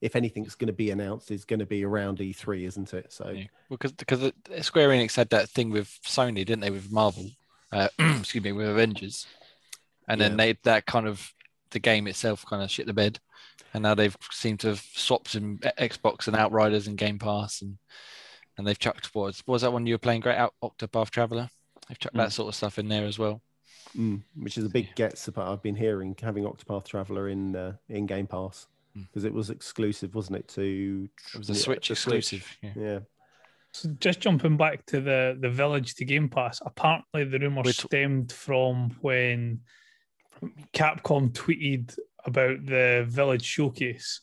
If anything's going to be announced, is going to be around E3, isn't it? So Yeah. Because because Square Enix had that thing with Sony, didn't they, with Marvel? Uh, [CLEARS THROAT] excuse me, with Avengers, and then they that kind of the game itself kind of shit the bed, and now they've seemed to have swapped some Xbox and Outriders and Game Pass, and and they've chucked what was, what was that one you were playing? Great Out Octopath Traveler. They've chucked that sort of stuff in there as well. Mm, which is a big get but I've been hearing having Octopath Traveler in uh, in Game Pass Mm. Mm. because it was exclusive, wasn't it? To It was a yeah, Switch the exclusive. Yeah. Yeah. So just jumping back to the the village to Game Pass, apparently the rumor We're t- stemmed from when Capcom tweeted about the village showcase.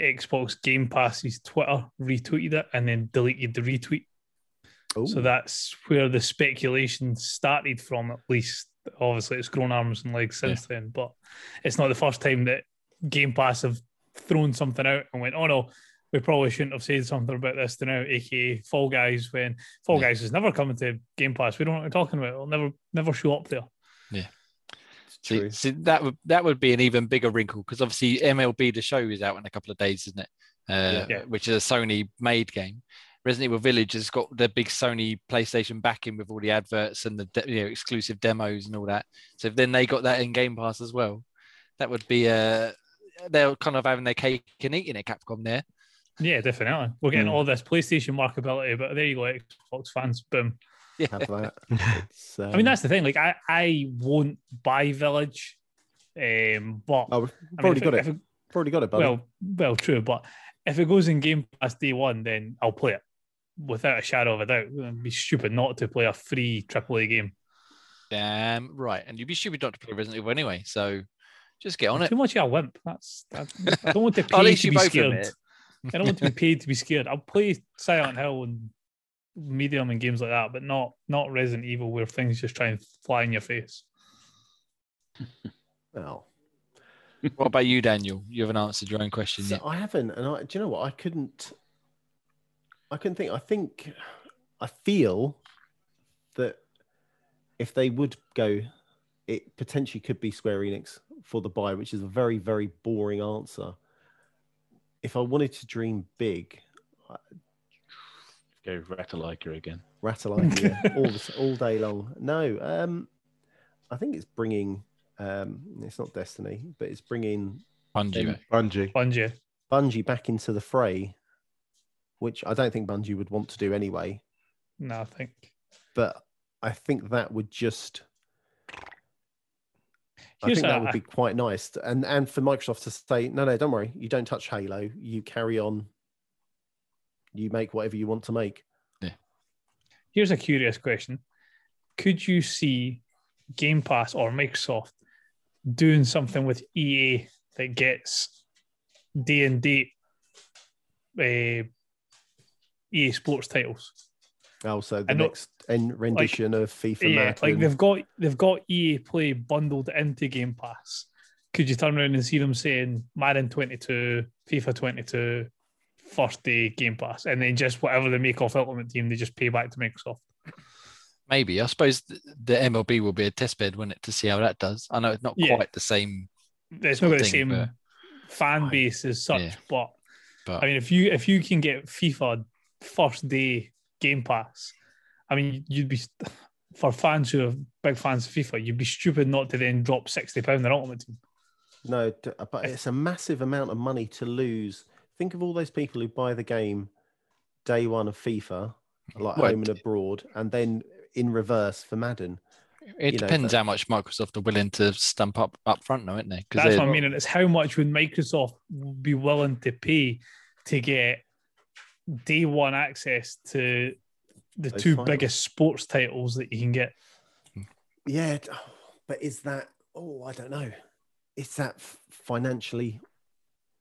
Xbox Game Pass's Twitter retweeted it and then deleted the retweet. So that's where the speculation started from, at least. Obviously, it's grown arms and legs since then, but it's not the first time that Game Pass have thrown something out and went, oh no, we probably shouldn't have said something about this to now, aka Fall Guys, when Fall Yeah. Guys is never coming to Game Pass. We don't know what we're talking about. It'll never never show up there. See, True. see, that would that would be an even bigger wrinkle because obviously MLB the show is out in a couple of days, isn't it? Uh, Yeah. Which is a Sony made game. Resident Evil Village has got the big Sony PlayStation backing with all the adverts and the de- you know, exclusive demos and all that. So if then they got that in Game Pass as well, that would be uh they're kind of having their cake and eating it. Capcom there. Yeah, definitely. We're getting Hmm. all this PlayStation marketability, but there you go, Xbox fans. Boom. Yeah. have that. [LAUGHS] I mean, um, that's the thing. Like, I, I won't buy Village, um, but Oh, we've I mean, already if got it- it. if it- We've already got it, buddy. Well, well, true, but if it goes in Game Pass day one, then I'll play it without a shadow of a doubt. It'd be stupid not to play a free AAA game. Damn right. And you'd be stupid not to play Resident Evil anyway. So just get on it. Too much of a wimp. That's, that's I don't want to [LAUGHS] At pay to you be scared. I don't want to be [LAUGHS] paid to be scared. I'll play Silent Hill and medium and games like that, but not not Resident Evil where things just try and fly in your face. [LAUGHS] Oh. What about you, Daniel? You haven't answered your own question So yet. I haven't, and I, do you know what? I couldn't. I couldn't think. I think, I feel that if they would go, it potentially could be Square Enix for the buy, which is a very, very boring answer. If I wanted to dream big, Go Ratalaika again. Ratalaika [LAUGHS] all the, all day long. No, um, I think it's bringing. Um, it's not Destiny, but it's bringing Bungie. Bungie. Bungie. Bungie back into the fray, which I don't think Bungie would want to do anyway. No, I think But I think that would just. I think that a- would be quite nice, and and for Microsoft to say, no, no, don't worry, you don't touch Halo, you carry on, you make whatever you want to make. here's a curious question. Could you see Game Pass or Microsoft doing something with EA that gets day and date uh, EA Sports titles? Also, the I know- next en- rendition of FIFA. yeah, like they've got they've got EA Play bundled into Game Pass. Could you turn around and see them saying Madden 22, FIFA 22, first day Game Pass, and then just whatever they make off Ultimate Team, they just pay back to Microsoft? Maybe. I suppose the MLB will be a test bed, won't it, to see how that does. I know it's not Yeah. quite the same, It's not got the same but- fan base as such, Yeah. but but I mean, if you if you can get FIFA first day Game Pass, I mean, you'd be for fans who are big fans of FIFA, you'd be stupid not to then drop sixty pound on Ultimate Team. No, uh, but it's a massive amount of money to lose. Think of all those people who buy the game day one of FIFA, like Well, home and abroad, and then in reverse for Madden. it you know, depends but- how much Microsoft are willing to stump up up front, though, isn't they? That's what I mean. And it's how much would Microsoft be willing to pay to get day one access to the Those two finals. biggest sports titles that you can get. Yeah, but is that? Oh, I don't know. Is that financially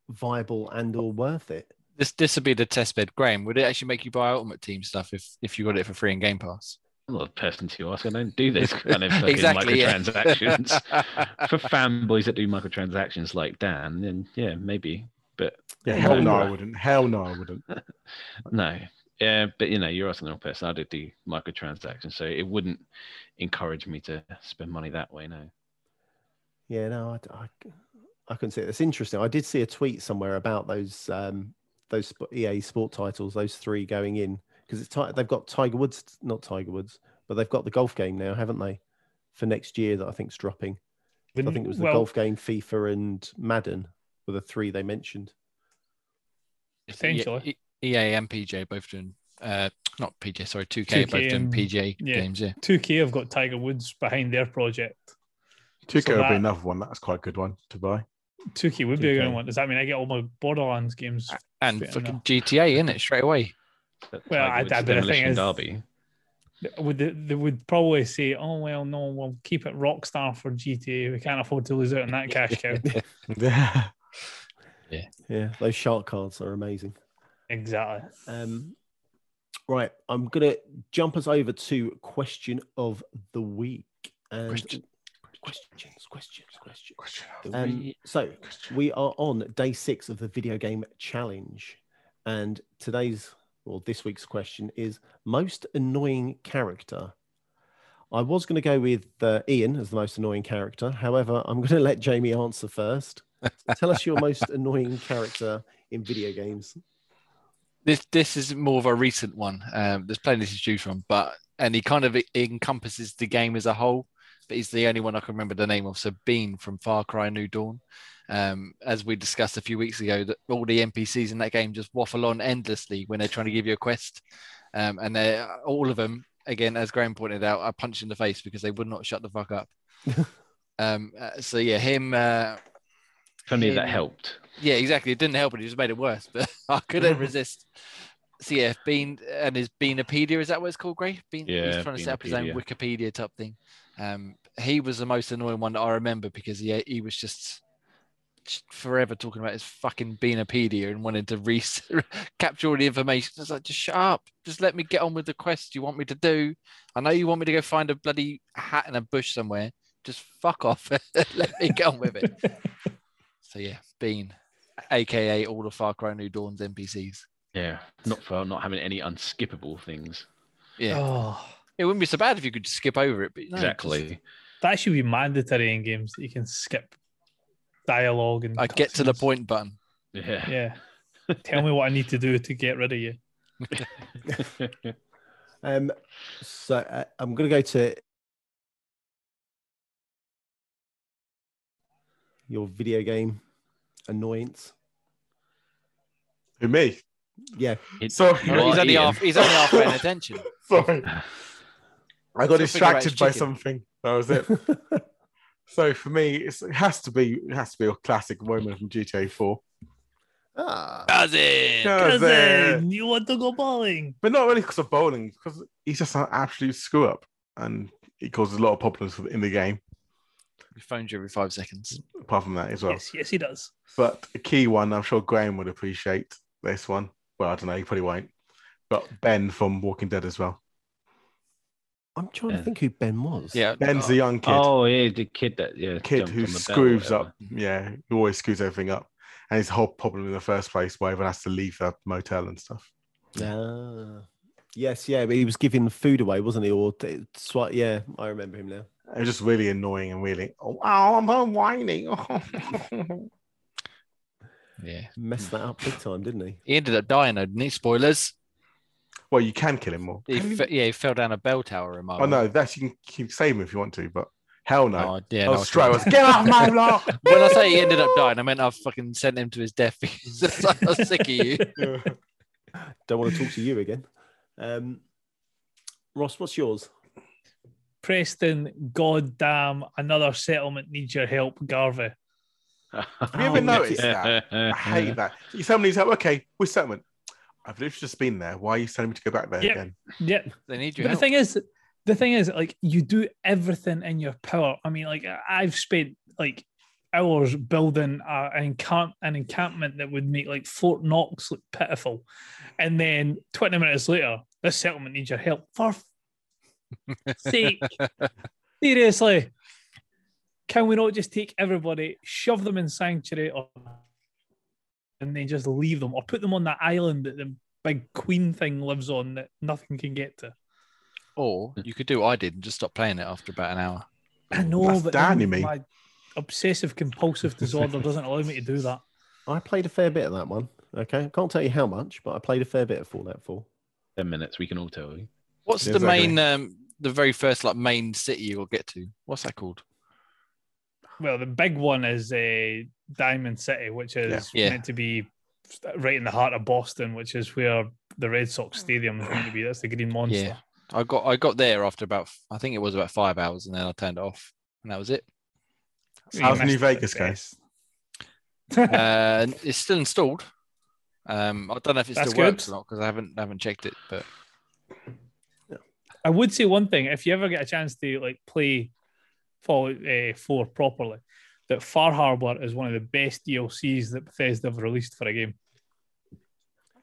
viable and or worth it? This this would be the test bed. Graham, would it actually make you buy Ultimate Team stuff if if you got it for free in Game Pass? I'm not the person to ask. I don't do this [LAUGHS] kind of fucking exactly. yeah. microtransactions. [LAUGHS] For fanboys that do microtransactions like Dan, then yeah, maybe. But Yeah, Yeah, hell no, no, no. I wouldn't. Hell no, I wouldn't. [LAUGHS] no. Yeah, but you know, you're asking the wrong person. I do do microtransactions, so it wouldn't encourage me to spend money that way. No. Yeah, no, I, couldn't see it. It's interesting. I did see a tweet somewhere about those um, those EA sport titles, those three going in because it's ti- they've got Tiger Woods, not Tiger Woods, but they've got the golf game now, haven't they? For next year, that I think's dropping. I think it was the Well, golf game, FIFA, and Madden were the three they mentioned. It's EA EA and PJ both doing uh, not PJ, sorry, 2K, 2K both doing and- PGA yeah. games. Yeah, 2K have got Tiger Woods behind their project. 2K So would that- be another one. That's quite a good one to buy. 2K would be a good one. Does that mean I get all my Borderlands games? and fucking. GTA in it straight away. Well, I- Woods I- but the thing Demolition is- Derby. Would they, they would probably say, "Oh well, no, we'll keep it Rockstar for GTA. We can't afford to lose out on that [LAUGHS] cash cow." Yeah. [LAUGHS] [LAUGHS] Yeah, Yeah. those shark cards are amazing. exactly. Um, right, I'm gonna jump us over to question of the week. And Question. questions, questions, questions. Question. Um, so we are on day six of the video game challenge, and today's or this week's question is most annoying character. I was going to go with uh, Ian as the most annoying character. However, I'm going [LAUGHS] to let Jamie answer first. Tell us your most annoying character in video games. This this is more of a recent one. Um, there's plenty to choose from, but and he kind of encompasses the game as a whole. But he's the only one I can remember the name of. So Bean from Far Cry New Dawn. Um, as we discussed a few weeks ago, that all the NPCs in that game just waffle on endlessly when they're trying to give you a quest, um, and they all of them, again, as Graham pointed out, are punched in the face because they would not shut the fuck up. [LAUGHS] um, uh, so yeah, him. Uh, If only that helped. yeah, exactly. It didn't help it; it just made it worse. [LAUGHS] But I couldn't [LAUGHS] resist. So yeah, Bean and his Beanopedia is that what it's called, Gray? Bean, he's Yeah, trying to set up his own Wikipedia type thing. Um, he was the most annoying one that I remember because he he was just forever talking about his fucking Beanopedia and wanted to re- [LAUGHS] capture all the information. I was like, just shut up. Just let me get on with the quest you want me to do. I know you want me to go find a bloody hat in a bush somewhere. Just fuck off. let me get on with it. So yeah, Bean, aka all the Far Cry New Dawn's NPCs. Yeah, not for not having any unskippable things. Yeah, Oh, it wouldn't be so bad if you could just skip over it. But no, exactly. that should be mandatory in games that you can skip dialogue and. I get to the point button. Yeah. Yeah. Tell me what I need to do to get rid of you. [LAUGHS] [LAUGHS] Um, so uh, I'm going to go to your video game annoyance. Who me? Yeah, It- Sorry. He's only Ian. half. He's only half paying attention. [LAUGHS] Sorry. I got Still figure out distracted by chicken. something. That was it. [LAUGHS] so for me, it's, it has to be it has to be a classic moment from GTA 4. ah, Cousin. Cousin. Cousin, you want to go bowling? But not really because of bowling, because he's just an absolute screw up and he causes a lot of problems for- in the game. He phones you every five seconds. Apart from that as well. Yes, yes, he does. But a key one, I'm sure Graham would appreciate this one. Well, I don't know, he probably won't. But Ben from Walking Dead as well. I'm trying to Yeah. think who Ben was. Yeah, Ben's the young kid. Oh yeah, the kid that yeah, kid jumped who on the bell or screws whatever. up. Yeah, he always screws everything up. And his whole problem in the first place, why everyone has to leave the motel and stuff. Ah. Yes, yeah, but he was giving food away, wasn't he? Or t- swi- yeah, I remember him now. It was just really annoying and really, oh, I'm I'm whining. [LAUGHS] yeah. Messed that up big time, didn't he? He ended up dying, though, didn't he? Spoilers. well, you can kill him more. He fe- yeah, he fell down a bell tower in my. Oh no, that's you can keep save him if you want to, but hell no. Oh, yeah, I no, was I straight. I was, Get off my [LAUGHS] block. when I say he ended up dying, I meant I fucking sent him to his death because I was sick of you. [LAUGHS] Don't want to talk to you again. Um, Ross, what's yours? Preston, goddamn, another settlement needs your help, Garvey. Have oh, you ever Oh, noticed that? I hate that. You somebody's like, okay, we're settlement. I've literally just been there. Why are you telling me to go back there Yeah. again? Yeah, They need you. But the thing is, the thing is, like you do everything in your power. I mean, like I've spent like hours building a, an encamp an encampment that would make like Fort Knox look pitiful, and then twenty minutes later, this settlement needs your help. For f- sake, seriously, can we not just take everybody, shove them in sanctuary, or and then just leave them, or put them on that island that the big queen thing lives on that nothing can get to? Or you could do what I did and just stop playing it after about an hour. I know, That's but Dan, then you mean? my obsessive compulsive disorder doesn't allow me to do that. I played a fair bit of that one. Okay, I can't tell you how much, but I played a fair bit of Fallout 4. Ten minutes, we can all tell you. What's the Exactly. main, um, the very first like main city you'll get to? What's that called? Well, the big one is uh, Diamond City, which is Yeah. meant to be right in the heart of Boston, which is where the Red Sox Stadium is going to be. That's the Green Monster. Yeah. I got I got there after about I think it was about five hours, and then I turned it off, and that was it. You How's New Vegas going? [LAUGHS] best. uh, it's still installed. Um, I don't know if it That's still works good. or not because I haven't I haven't checked it, but I would say one thing: if you ever get a chance to like play Fallout uh, Four properly, that Far Harbor is one of the best DLCs that Bethesda have released for a game. I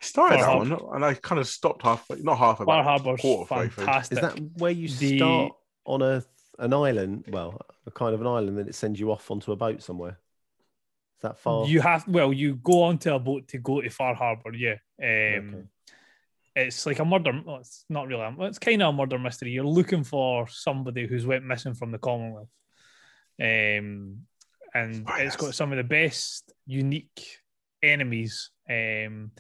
started Far that one and I kind of stopped halfway, not half, Far about Harbor's of the way through. fantastic. Is that where you The- start on a an island? Well, a kind of an island, then it sends you off onto a boat somewhere. Is that far? You have well, you go onto a boat to go to Far Harbor. Yeah, um, Okay. It's like a murder. Well, it's not really. a- It's kind of a murder mystery. You're looking for somebody who's went missing from the Commonwealth, um, and Oh, it's got some of the best unique enemies. Um,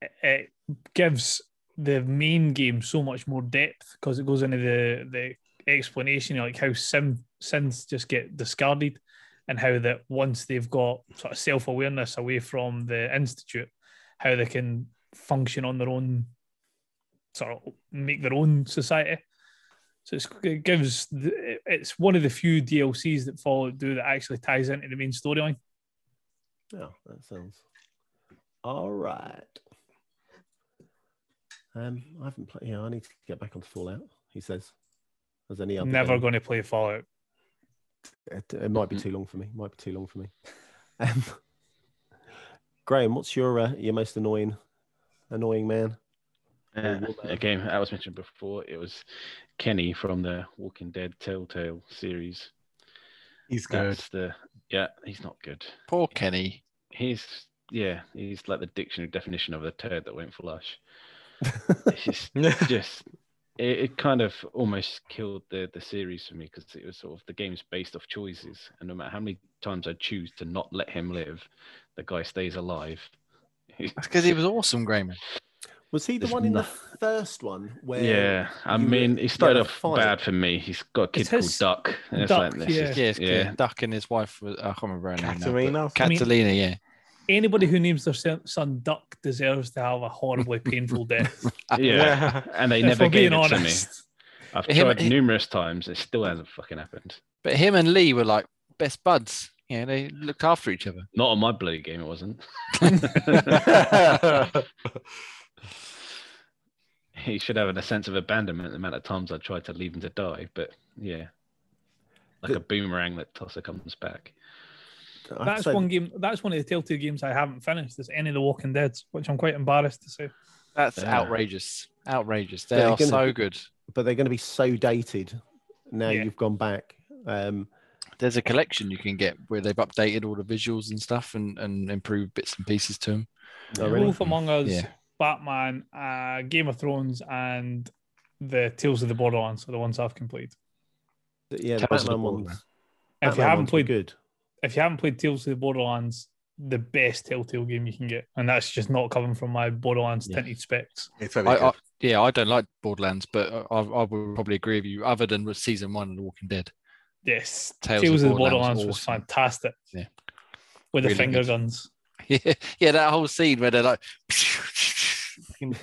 it, it gives the main game so much more depth because it goes into the the explanation like how sim synths just get discarded and how that once they've got sort of self awareness away from the institute, how they can function on their own, sort of make their own society. So it's, it gives the, it's one of the few DLCs that Fallout do that actually ties into the main storyline. Yeah, that sounds all right. Um, I haven't played. Yeah, I need to get back on Fallout. He says, "As any other Never going to play Fallout. It, it might be too long for me. Might be too long for me." [LAUGHS] Um, Graham, what's your uh, your most annoying annoying man? Uh, woman. a game that was mentioned before. It was Kenny from the Walking Dead Telltale series. He's good. That's the yeah. He's not good. poor Kenny. He's yeah. He's like the dictionary definition of a turd that went flush. [LAUGHS] It's just [LAUGHS] just it, it kind of almost killed the the series for me because it was sort of the game's based off choices, and no matter how many times I choose to not let him live, the guy stays alive. That's because he was awesome, Graham. Was he the There's one in no- the first one where? Yeah, I mean, he started off fight? bad for me. He's got a kid It's called his- Duck. and it's Duck, like, this yeah. is- Yeah, it's yeah. Duck and his wife was I can't remember her name. now, but- Katarina. I mean- Catalina, yeah. Anybody who names their son- son Duck deserves to have a horribly painful death. [LAUGHS] yeah, and they never I'm being gave it to me. I've Him- tried he- numerous times. It still hasn't fucking happened. But him and Lee were like best buds. Yeah, they looked after each other. Not on my bloody game, it wasn't. [LAUGHS] he should have a sense of abandonment the amount of times I tried to leave him to die. But yeah, like The- a boomerang that tosser comes back. I have to That's one game. That's one of the Telltale games I haven't finished. Is any of the Walking Dead, which I'm quite embarrassed to say. That's Yeah. outrageous. Outrageous. They They're are gonna- so good. but they're going to be so dated now. Yeah. You've gone back. Um, There's a collection you can get where they've updated all the visuals and stuff and, and improved bits and pieces to them. oh, really? Wolf Among Us, Yeah. Batman, uh, Game of Thrones, and the Tales of the Borderlands are the ones I've completed. Yeah, the Tales the Batman Borderlands. ones. If you haven't played, good. if you haven't played Tales of the Borderlands, the best Telltale game you can get, and that's just not coming from my Borderlands Yeah. tinted specs. It's very I. I, yeah, I don't like Borderlands, but I, I would probably agree with you. Other than with season one of The Walking Dead, Yes, Tales Tales, of of the Borderlands Borderlands was was awesome. fantastic. Yeah. with the Really finger good. [LAUGHS] guns. yeah, yeah, that whole scene where they're like, [LAUGHS]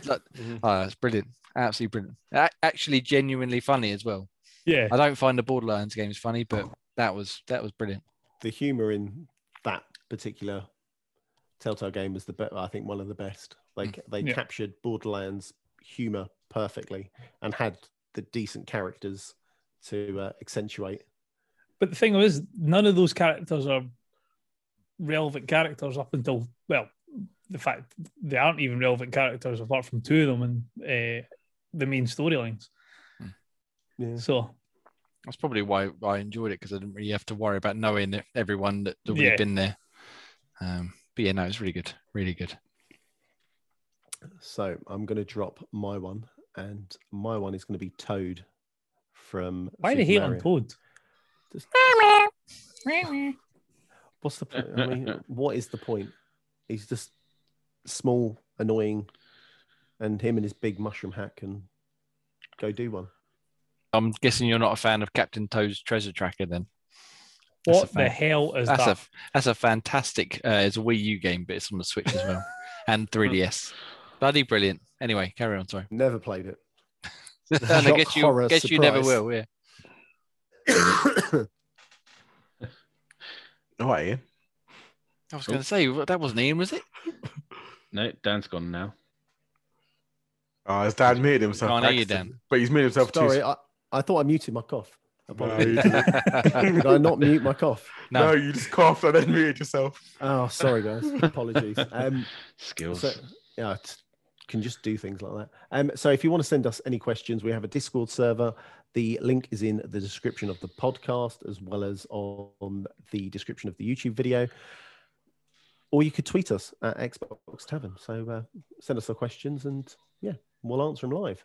like Mhm. oh, it's brilliant, absolutely brilliant. A- Actually, genuinely funny as well. Yeah, I don't find the Borderlands games funny, but that was that was brilliant. The humor in that particular Telltale game was the be- I think one of the best. Like they Yeah. captured Borderlands humor perfectly and had the decent characters to uh, accentuate. But the thing is, none of those characters are relevant characters up until well, the fact they aren't even relevant characters apart from two of them in uh, the main storylines. Yeah. So That's probably why I enjoyed it because I didn't really have to worry about knowing if everyone that already Yeah. been there. Um, but yeah, no, it's really good, really good. So I'm going to drop my one, and my one is going to be Toad from. why the Super hate on Toad? Just- [LAUGHS] What's the point? I mean, what is the point? He's just small, annoying, and him and his big mushroom hat can go do one. I'm guessing you're not a fan of Captain Toad's Treasure Tracker then. That's a What the hell is That's that? a that's a fantastic. Uh, it's a Wii U game, but it's on the Switch as well, [LAUGHS] and 3DS. Bloody brilliant. Anyway, carry on. Sorry. Never played it. [LAUGHS] and I guess you, horror, guess you never will. Yeah. [COUGHS] All right, Ian. I was going to say that wasn't Ian, was it? [LAUGHS] No, Dan's gone now. Oh, his dad muted himself. Can't hear you. Dan. But he's muted himself Sorry, too. I, I thought I muted my cough. No, you, didn't. [LAUGHS] Did I not mute my cough? no, no. you just coughed and then muted yourself. Oh, sorry, guys. Apologies. Um, Skills. so, yeah, t- can just do things like that. Um, so if you want to send us any questions, we have a Discord server. The link is in the description of the podcast as well as on the description of the YouTube video. Or you could tweet us at Xbox Tavern. So uh, send us the questions and yeah, we'll answer them live.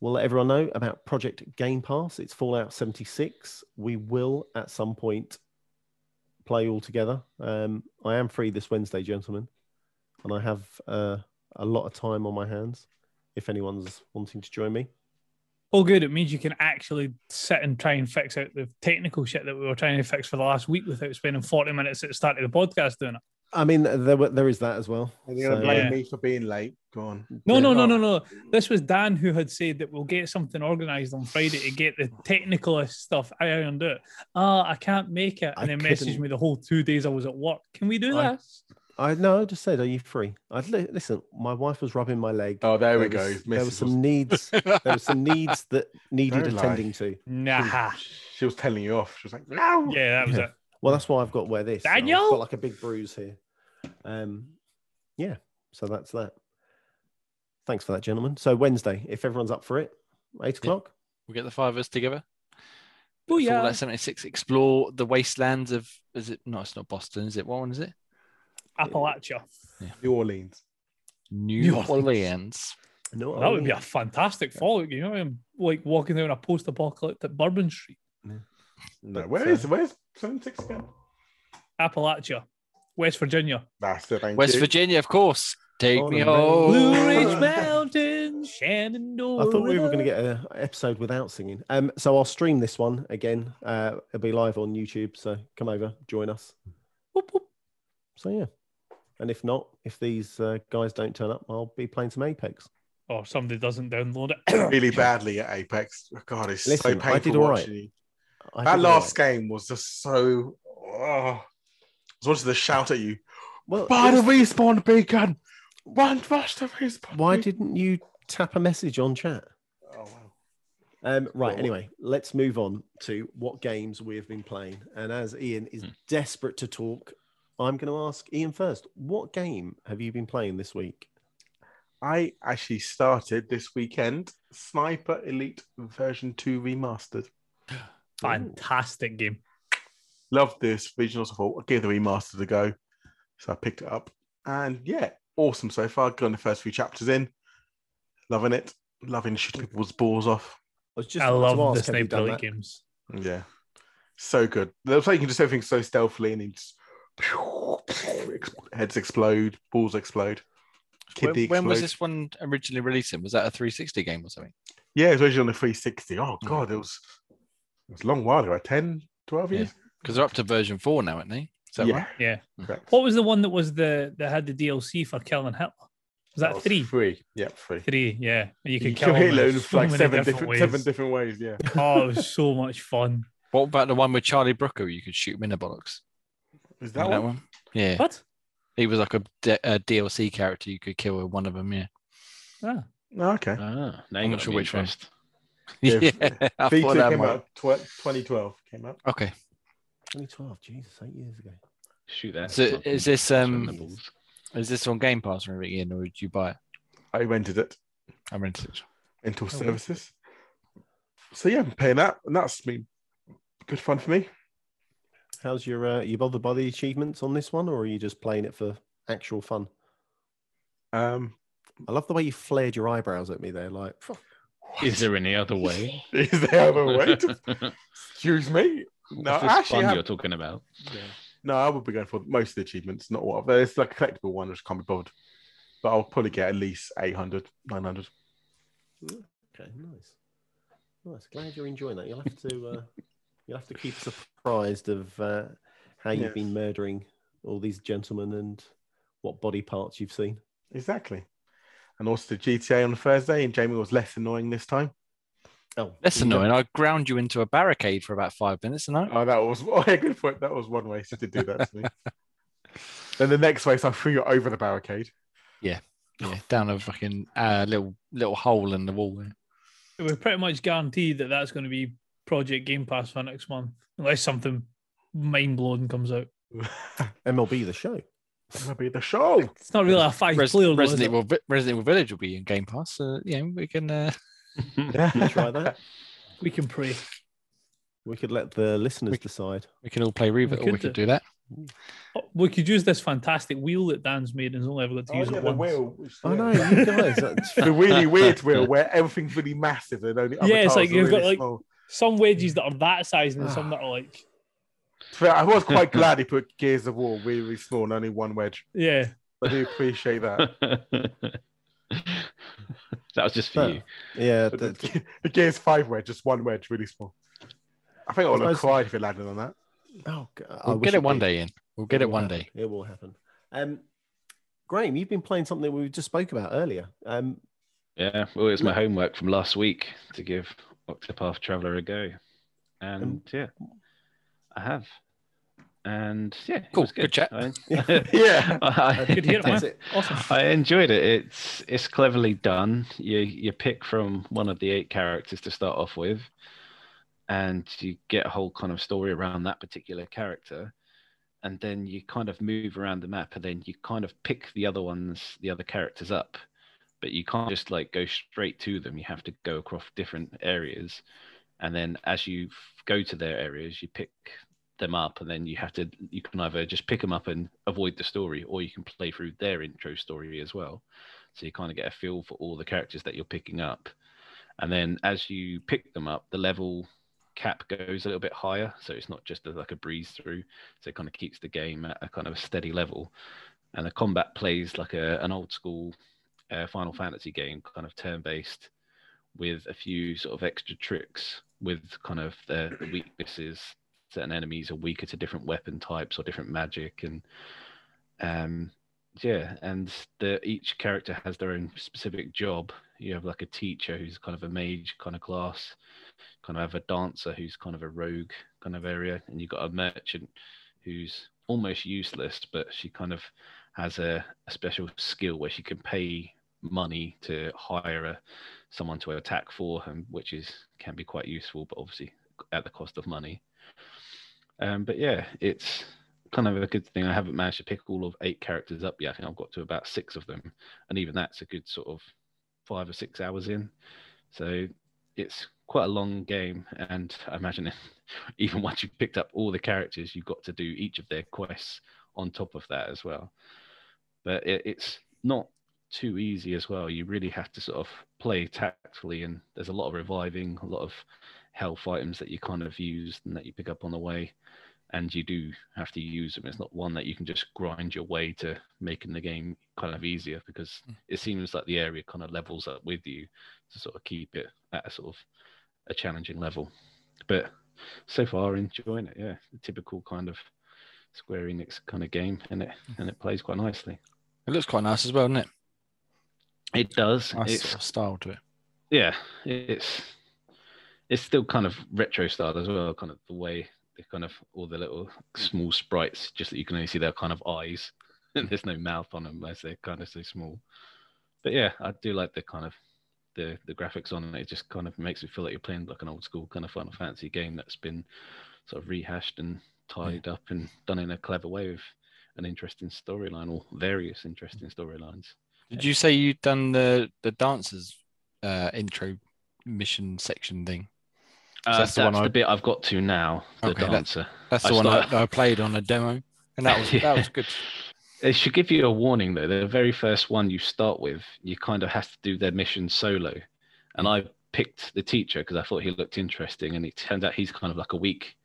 We'll let everyone know about Project Game Pass. It's Fallout 76. We will at some point play all together. Um, I am free this Wednesday, gentlemen, and I have uh, a lot of time on my hands. If anyone's wanting to join me, Oh, good. It means you can actually sit and try and fix out the technical shit that we were trying to fix for the last week without spending 40 minutes at the start of the podcast doing it. I mean, there were- there is that as well. Are you going So, to blame Yeah. me for being late? Go on. No, Yeah. no, no, no, no. This was Dan who had said that we'll get something organized on Friday to get the technical stuff ironed out. Ah, I can't make it. I And then messaged couldn't- me the whole two days I was at work. Can we do I- this? I no, I just said, are you free? I li- listen. My wife was rubbing my leg. Oh, there we There go. was- His There were some needs. There were some needs that [LAUGHS] needed Don't lie. attending to. Nah. was- She was telling you off. She was like, no. Yeah, that was Yeah. it. Well, that's why I've got to wear this. so I've Daniel? got like a big bruise here. Um, yeah. So that's that. Thanks for that, gentlemen. So Wednesday, if everyone's up for it, eight o'clock. We'll get the five of us together. Oh, yeah. Fallout 76, explore the wastelands of, is it, no, it's not Boston, is it? What one is it? Appalachia. New Orleans. New, New Orleans. Orleans. No, that would be a fantastic Fallout game. You know, I'm like walking down a post-apocalyptic Bourbon Street, No, where uh, is where's seven six again? Appalachia, West Virginia. That's it. Thank West you. Virginia, of course. Take On me home. Blue Oh. Ridge Mountain, Shenandoah. I thought we were going to get an episode without singing. Um, so I'll stream this one again. Uh, it'll be live on YouTube. So come over, join us. Whoop, whoop. So yeah, and if not, if these uh, guys don't turn up, I'll be playing some Apex. Or somebody doesn't download it. [COUGHS] really badly at Apex. God, it's so painful I did all right. watching you. I That did last right. game was just so. Oh, I was wanting to shout at you. Well, Buy the it was- respawn beacon. Run fast the respawn. why beacon. didn't you tap a message on chat? Oh, wow. Um, right. Well, Anyway, let's move on to what games we have been playing. And as Ian is Hmm. desperate to talk, I'm going to ask Ian first. What game have you been playing this week? I actually started this weekend Sniper Elite version 2 remastered. [GASPS] Fantastic game. Loved this regional, so I thought I'll give the remastered a go. So I picked it up. And yeah, awesome so far. Got the first few chapters in. Loving it. Loving shooting people's balls off. I was just I about love the ask, have Sniper Elite games. Yeah. So good. Looks like you can just everything so stealthily and then just heads explode, balls explode. When, Kidney when was this one originally releasing? Was that a 360 game or something? Yeah, it was originally on the 360. Oh hmm. god, it was it was a long while ago, 10, 12 years. Because they're up to version four now, aren't they? Is that yeah, right? Yeah. Hmm. correct. What was the one that was the that had the DLC for killing Hitler? Was that was three? Three. Yeah, three. Three, yeah. You You could kill kill Hitler in in so like seven different different, ways. seven different ways. Yeah. Oh, it was so much fun. What about the one with Charlie Brooker? You could shoot him in the bollocks. Is Know that, one? Yeah. What? He was like a, D- a DLC character you could kill with one of them. Yeah. Ah, Oh, okay. Ah, now I'm not sure which one. Yeah, [LAUGHS] Yeah. I V2 that came might- out tw- 2012. Came out. Okay. 2012. Jesus, eight years ago. Shoot that. So fucking is this, um. Is this on Game Pass or anything, Ian, or did you buy it? I rented it I rented it. into Oh, wow. services. So yeah, I'm paying that, and that's been good fun for me. How's your? Uh, you bothered by the achievements on this one, or are you just playing it for actual fun? Um, I love the way you flared your eyebrows at me there. Like, phew. [LAUGHS] Is there any other way? [LAUGHS] is there other way? To, [LAUGHS] excuse me. No, What's this actually, fun have- you're talking about? no, I would be going for most of the achievements. Not what It's like a collectible one which can't be bothered, but I'll probably get at least 800, 900. okay, nice, nice. Glad you're enjoying that. You'll have to, uh, you'll have to keep us apprised of uh, how you've Yeah. been murdering all these gentlemen and what body parts you've seen. Exactly. And also the GTA on Thursday, and Jamie was less annoying this time. Oh, That's annoying. I ground you into a barricade for about five minutes, and I Oh, that was [LAUGHS] oh, yeah, good point. That was one way to do that to me. [LAUGHS] then the next race, I threw you over the barricade. yeah, yeah, down a fucking uh, little little hole in the wall. We're pretty much guaranteed that that's going to be Project Game Pass for next month, unless something mind blowing comes out. [LAUGHS] MLB the show. That'll be the show. It's not really a five Res- player. Resident it? Evil Vi- Resident Evil Village will be in Game Pass. So yeah, we can. Uh, [LAUGHS] Try that. [LAUGHS] We can pray. We could let the listeners We- decide. we can all play Reva, or we could could do. do that. Oh, We could use this fantastic wheel that Dan's made and has only ever got to Oh, use yeah, it the once. wheel. which- I know, you guys. that's- the really weird wheel where everything's really massive and only Yeah, it's like you've got, really like- small. Some wedges that are that size and some that are like, I was quite glad he [LAUGHS] put Gears of War really, really small and only one wedge. yeah. I do appreciate that. [LAUGHS] that was just for you. yeah, But the- the, the Gears 5 wedge, just one wedge, really small. I think I would have Suppose- cried if it landed on that. oh, God, I We'll wish get it one did. day in. We'll get it will one happen. day. It will happen. Um, Graham, you've been playing something we just spoke about earlier. Um, Yeah, well, it's my homework from last week to give Octopath Traveler a go, and Um, yeah, I have, and yeah, Cool, was good chat. I, [LAUGHS] Yeah. [LAUGHS] I- Good to hear it, man. It. Awesome. I enjoyed it. It's it's cleverly done. You you pick from one of the eight characters to start off with, and you get a whole kind of story around that particular character, and then you kind of move around the map, and then you kind of pick the other ones, the other characters up, but you can't just like go straight to them. You have to go across different areas, and then as you go to their areas, you pick them up and then you have to you can either just pick them up and avoid the story or you can play through their intro story as well. So you kind of get a feel for all the characters that you're picking up. And then as you pick them up the level cap goes a little bit higher so it's not just a, like a breeze through so it kind of keeps the game at a kind of a steady level. And the combat plays like a, an old school uh, final fantasy game kind of turn based with a few sort of extra tricks with kind of the, weaknesses. Certain enemies are weaker to different weapon types or different magic and um yeah and the each character has their own specific job. You have like a teacher who's kind of a mage kind of class kind of have a dancer who's kind of a rogue kind of area and you've got a merchant who's almost useless but she kind of has a, a special skill where she can pay money to hire a, someone to attack for him which is can be quite useful but obviously at the cost of money um, but yeah, it's kind of a good thing. I haven't managed to pick all of eight characters up yet. I think I've got to about six of them, and even that's a good sort of five or six hours in. So it's quite a long game, and I imagine it, [LAUGHS] even once you've picked up all the characters, you've got to do each of their quests on top of that as well. But it, it's not too easy as well. You really have to sort of play tactfully, and there's a lot of reviving, a lot of health items that you kind of use and that you pick up on the way and you do have to use them it's not one that you can just grind your way to making the game kind of easier because hmm. it seems like the area kind of levels up with you to sort of keep it at a sort of a challenging level. But so far enjoying it yeah. The typical kind of square enix kind of game and it hmm. and it plays quite nicely. It looks quite nice as well, doesn't it? It does. Nice it's sort of style to it. yeah it's it's still kind of retro style as well kind of the way they kind of all the little small sprites just that you can only see their kind of eyes. [LAUGHS] And there's no mouth on them as they're kind of so small. But yeah i do like the kind of the the graphics on it. It just kind of makes me feel like you're playing like an old school kind of final fantasy game that's been sort of rehashed and tied up and done in a clever way with an interesting storyline or various interesting storylines Did you say you'd done the the dancers uh, intro mission section thing? uh, that's that's, the one I- the bit i've got to now the Okay, dancer That's I the one I, start- that I played on a demo, and that was [LAUGHS] that was good. It should give you a warning though. The very first one you start with, you kind of have to do their mission solo. And I picked the teacher because I thought he looked interesting, and it turns out he's kind of like a weak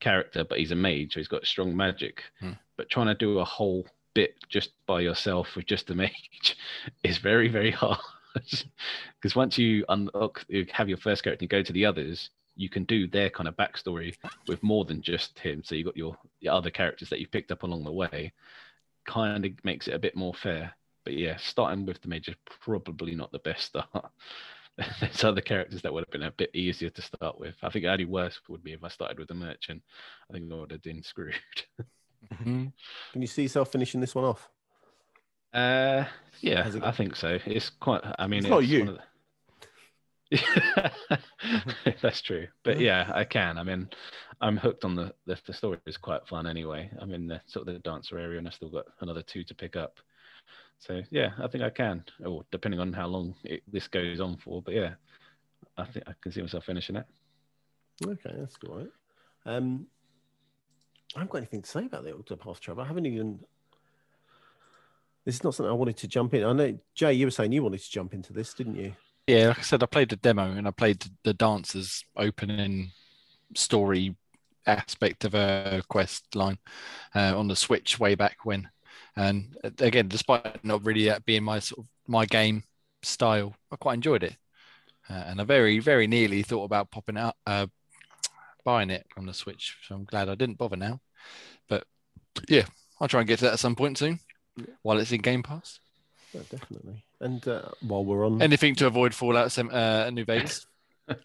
character, but he's a mage, so he's got strong magic. Hmm. But trying to do a whole bit just by yourself with just the mage [LAUGHS] is very, very hard. [LAUGHS] Because once you unlock, you have your first character, and go to the others, you can do their kind of backstory with more than just him. So you got your the other characters that you picked up along the way. Kind of makes it a bit more fair. but yeah, starting with the mage is probably not the best start. [LAUGHS] There's other characters that would have been a bit easier to start with. I think only worse would be if I started with the merchant. I think I would have been screwed. Mhm. Can you see yourself finishing this one off? Uh, yeah, I think so. It's quite. I mean, It's not you. the- [LAUGHS] That's true, but yeah, I can. I mean, I'm hooked on the, the the story is quite fun anyway. I'm in the sort of the dancer area, and I still got another two to pick up. So yeah, I think I can. Or depending on how long it, this goes on for, but yeah, I think I can see myself finishing it. Okay, that's all right. Um, I haven't got anything to say about the Octopath Traveler. I haven't even. This is not something I wanted to jump in. I know Jay, you were saying you wanted to jump into this, didn't you? Yeah, like I said, I played the demo and I played the dancers opening story aspect of a quest line uh, on the Switch way back when. And uh, again, despite not really that being my sort of my game style, I quite enjoyed it. Uh, and I very, very nearly thought about popping up, uh, buying it on the Switch. So I'm glad I didn't bother now. But yeah, I'll try and get to that at some point soon while it's in Game Pass. Yeah, definitely. And uh, while we're on, Anything to avoid Fallout uh, New Vegas. [LAUGHS]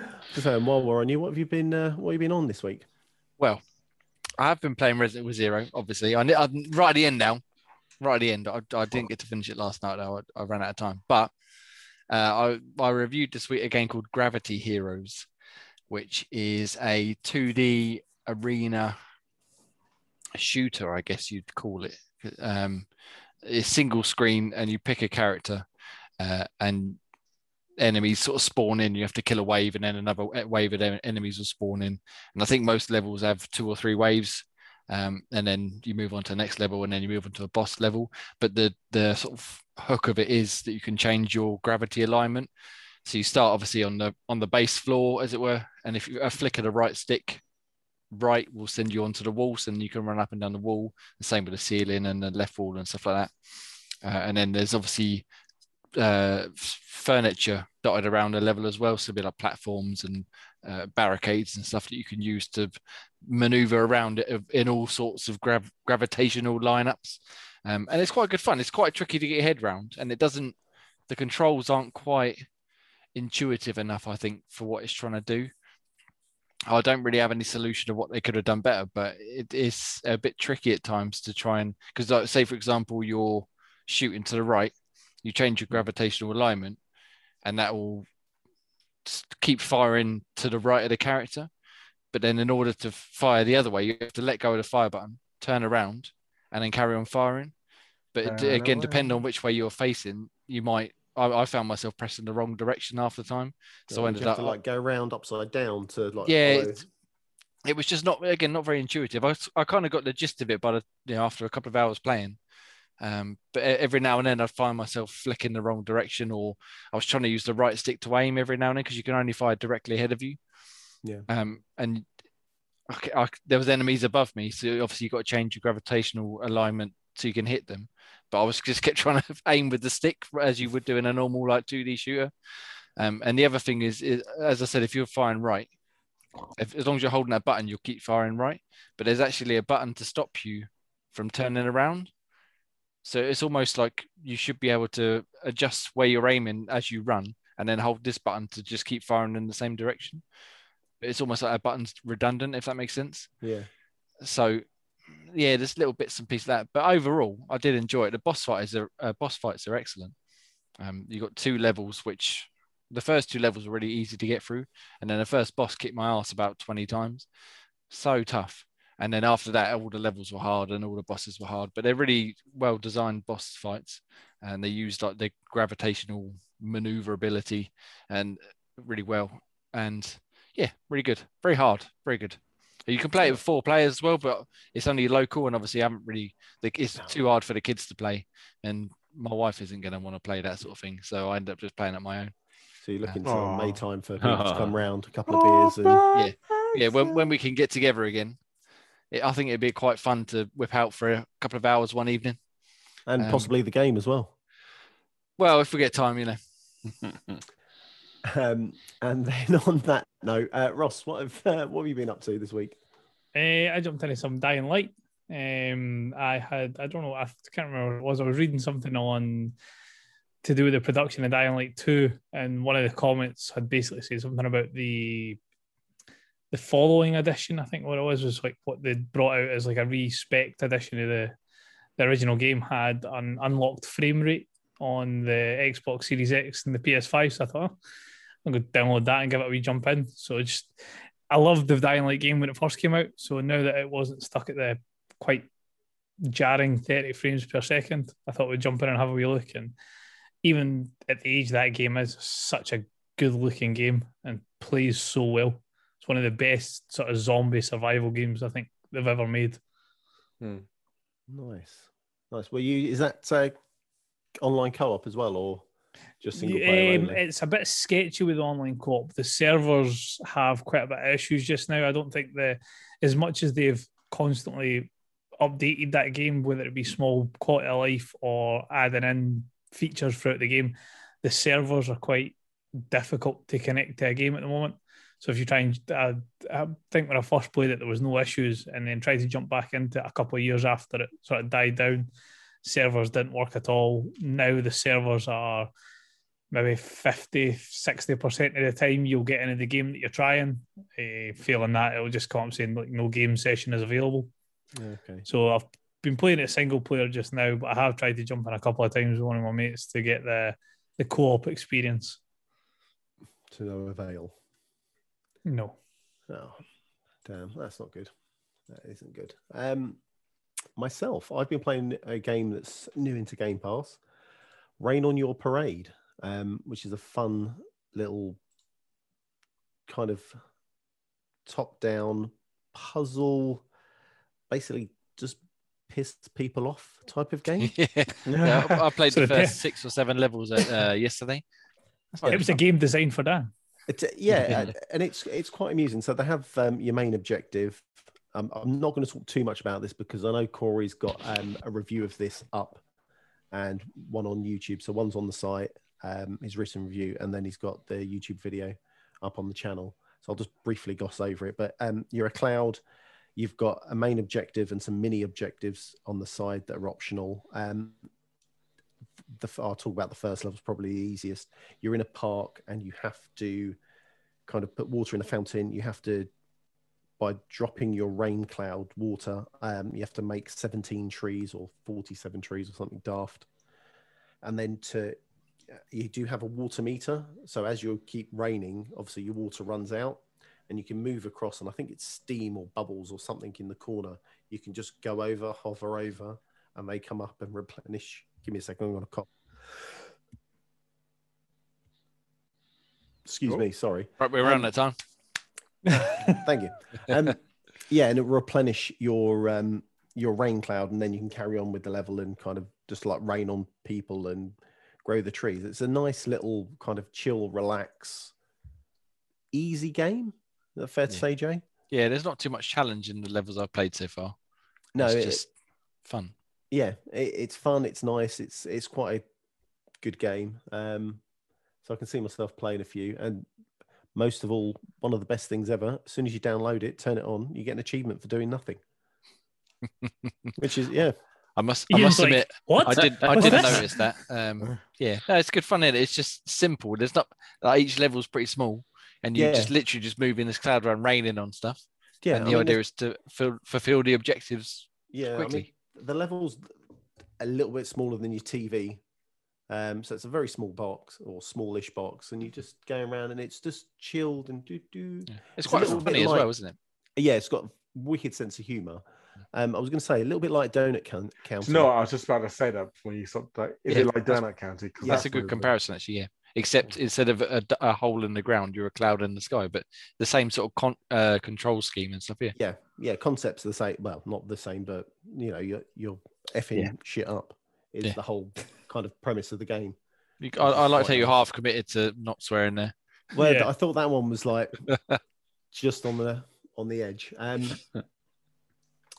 [LAUGHS] so while we're on you, what have you been? Uh, what have you been on this week? Well, I have been playing Resident Evil Zero. Obviously, I, I'm right at the end now. Right at the end. I, I didn't get to finish it last night. Though I, I ran out of time. But uh, I I reviewed this week a game called Gravity Heroes, which is a 2D arena shooter, I guess you'd call it. Um, it's single screen, and you pick a character, uh, and enemies sort of spawn in. You have to kill a wave, and then another wave of enemies will spawn in. And I think most levels have two or three waves, um, and then you move on to the next level, and then you move on to a boss level. But the the sort of hook of it is that you can change your gravity alignment. So you start obviously on the on the base floor, as it were, and if you a flick of the right stick, right will send you onto the wall, so you can run up and down the wall. The same with the ceiling and the left wall and stuff like that. Uh, and then there's obviously uh, furniture dotted around the level as well, so be like platforms and uh, barricades and stuff that you can use to maneuver around it in all sorts of grav- gravitational lineups. Um, and it's quite good fun. It's quite tricky to get your head round, and it doesn't. The controls aren't quite intuitive enough, I think, for what it's trying to do. I don't really have any solution of what they could have done better, but it is a bit tricky at times to try and because, like, say for example, you're shooting to the right, you change your gravitational alignment, and that will keep firing to the right of the character. But then, in order to fire the other way, you have to let go of the fire button, turn around, and then carry on firing. But again, depending on which way you're facing, you might. I, I found myself pressing the wrong direction half the time, so I you ended up to like go round upside down to like. yeah, follow- it was just not again not very intuitive. I I kind of got the gist of it, but you know after a couple of hours playing. Um, but every now and then I'd find myself flicking the wrong direction, or I was trying to use the right stick to aim every now and then because you can only fire directly ahead of you. Yeah. Um, and I, I, there was enemies above me, so obviously you've got to change your gravitational alignment so you can hit them. But I was just [LAUGHS] kept trying to [LAUGHS] aim with the stick as you would do in a normal like 2D shooter. Um, and the other thing is, is, as I said, if you're firing right, if, as long as you're holding that button, you'll keep firing right. But there's actually a button to stop you from turning around. So it's almost like you should be able to adjust where you're aiming as you run, and then hold this button to just keep firing in the same direction. It's almost like a button's redundant, if that makes sense. yeah. So yeah, there's little bits and pieces of that, but overall, I did enjoy it. The boss fights are uh, boss fights are excellent. Um, you got two levels, which the first two levels were really easy to get through, and then the first boss kicked my ass about twenty times. So tough. And then after that, all the levels were hard and all the bosses were hard, but they're really well designed boss fights, and they used like the gravitational maneuverability and really well. And yeah, really good, very hard, very good. You can play it with four players as well, but it's only local, and obviously, I haven't really. It's too hard for the kids to play, and my wife isn't going to want to play that sort of thing. So I end up just playing at my own. So you're looking to Aw. May time for [LAUGHS] people to come round, a couple of beers, and yeah, Yeah, when, when we can get together again, it, I think it'd be quite fun to whip out for a couple of hours one evening. and Um, possibly the game as well. Well, if we get time, you know. [LAUGHS] Um, and then [LAUGHS] on that note, uh, Ross, what have uh, what have you been up to this week? Eh, I jumped into some Dying Light. Um, I had I don't know I can't remember what it was. I was reading something on to do with the production of Dying Light Two, and one of the comments had basically said something about the the following edition. I think what it was was like what they brought out as like a respec edition of the the original game had an unlocked frame rate on the Xbox Series X and the PS5. So I thought oh, I'm going to download that and give it a wee jump in. So just I loved the Dying Light game when it first came out. So now that it wasn't stuck at the quite jarring 30 frames per second, I thought we'd jump in and have a wee look. And even at the age that game is, such a good looking game and plays so well. It's one of the best sort of zombie survival games I think they've ever made. Hmm. Nice, nice. Well, you is that uh, online co-op as well, or just single player? Um, it's a bit sketchy with online co-op. The servers have quite a bit of issues just now. I don't think the as much as they've constantly updated that game, whether it be small quality of life or adding in features throughout the game, the servers are quite difficult to connect to a game at the moment. So if you try and uh, I think when I first played it, there was no issues, and then tried to jump back into it a couple of years after it sort of died down, servers didn't work at all. Now the servers are maybe 50, 60% of the time you'll get into the game that you're trying. Uh, failing that, it'll just come up saying like no game session is available. Okay. So I've been playing it single player just now, but I have tried to jump in a couple of times with one of my mates to get the the co-op experience. To no avail. No. Oh, damn, that's not good. That isn't good. Um, myself, I've been playing a game that's new into Game Pass, Rain on Your Parade, um, which is a fun little kind of top-down puzzle, basically just piss people off type of game. [LAUGHS] yeah, yeah I, I played So the [LAUGHS] the- first six or seven levels uh, yesterday. That's It was a game designed for that. It's, uh, yeah, [LAUGHS] and- and it's it's quite amusing. So they have um, your main objective. Um, I'm not going to talk too much about this because I know Corey's got um, a review of this up and one on YouTube. So one's on the site, um, his written review, and then he's got the YouTube video up on the channel. So I'll just briefly gloss over it. But um, you're a cloud. You've got a main objective and some mini objectives on the side that are optional. Um, the, I'll talk about the first level is probably the easiest. You're in a park and you have to kind of put water in a fountain. You have to, by dropping your rain cloud water, um, you have to make 17 trees or 47 trees or something daft. And then to, you do have a water meter. So as you keep raining, obviously your water runs out and you can move across. And I think it's steam or bubbles or something in the corner. You can just go over, hover over, and they come up and replenish. Give me a second. I'm going to cough. Excuse Oh. me. Sorry. Right, we're around Um, that time. [LAUGHS] Thank you. Um, yeah, and it replenish your um, your rain cloud, and then you can carry on with the level and kind of just like rain on people and grow the trees. It's a nice little kind of chill, relax, easy game. Is that fair to Yeah. say, Jay? Yeah, there's not too much challenge in the levels I've played so far. No, it's it- just fun. yeah, it, it's fun. It's nice. It's it's quite a good game. Um, so I can see myself playing a few, and most of all, one of the best things ever. As soon as you download it, turn it on, you get an achievement for doing nothing. [LAUGHS] Which is yeah, I must, I must like, admit, what? I did, I did this? notice that. Um, [LAUGHS] yeah, no, it's good fun. is It's just simple. There's not like each level's pretty small, and you Yeah. just literally just move in this cloud around, raining on stuff. yeah. and I the mean, idea is to fill, fulfill the objectives Yeah, I mean, the level's a little bit smaller than your TV. Um, so it's a very small box or smallish box, and you just go around and it's just chilled and do do. Yeah. It's It's quite funny as like- well, isn't it? Yeah, it's got a wicked sense of humor. Um, I was going to say a little bit like Donut Coun- County. No, I was just about to say that when you stopped. Like, is Yeah, it like that's- Donut County? 'Cause That's a what good it- comparison, actually. Yeah, except instead of a, a hole in the ground, you're a cloud in the sky, but the same sort of con- uh, control scheme and stuff. Yeah, yeah, yeah. Concepts are the same. Well, not the same, but you know, you're you're effing Yeah. shit up. Is Yeah. the whole kind of premise of the game. You- I, I like how you're half committed to not swearing there. Well, Yeah. I thought that one was like [LAUGHS] just on the on the edge. Um, [LAUGHS]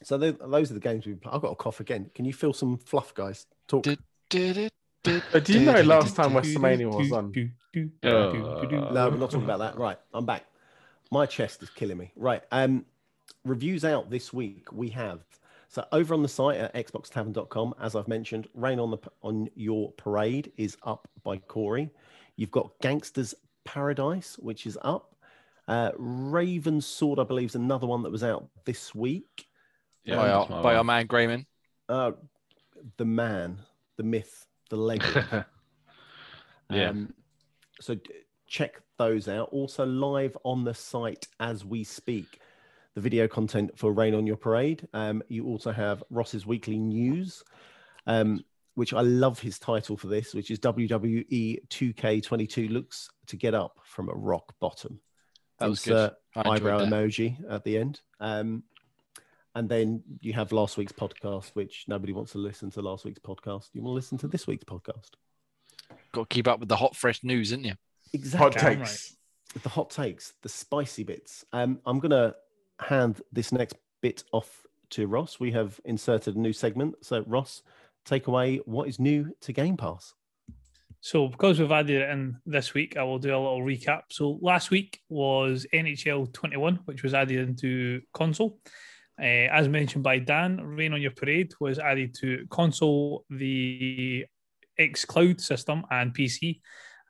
so tho- those are the games we. play. I've got a cough again. Can you feel some fluff, guys? Talk. Did- Did it? Did, Uh, do you know last time WrestleMania was on? No, we're not talking about that. Right, I'm back. My chest is killing me. Right, um, reviews out this week. We have So over on the site at xboxtavern.com, as I've mentioned, Rain on the on Your Parade is up by Corey. You've got Gangsters Paradise, which is up. Uh, Raven's Sword, I believe, is another one that was out this week. By, our, by our man Grayman. Uh, the man, the myth, the legend. [LAUGHS] Yeah. Um, so d- check those out. Also live on the site as we speak. The video content for Rain on Your Parade. Um, you also have Ross's weekly news, um, which I love his title for this, which is WWE 2K22 looks to get up from a rock bottom. That was good. Insert I enjoyed eyebrow that. emoji at the end. Um, and then you have last week's podcast, which nobody wants to listen to last week's podcast. You want to listen to this week's podcast. Got to keep up with the hot, fresh news, isn't you? Exactly. Hot Damn takes. the hot takes, the spicy bits. Um, I'm going to hand this next bit off to Ross. We have inserted a new segment. So, Ross, take away what is new to Game Pass. So, because we've added it in this week, I will do a little recap. So, last week was NHL 21, which was added into console. Uh, as mentioned by Dan, Rain on Your Parade was added to console, the X Cloud system, and PC.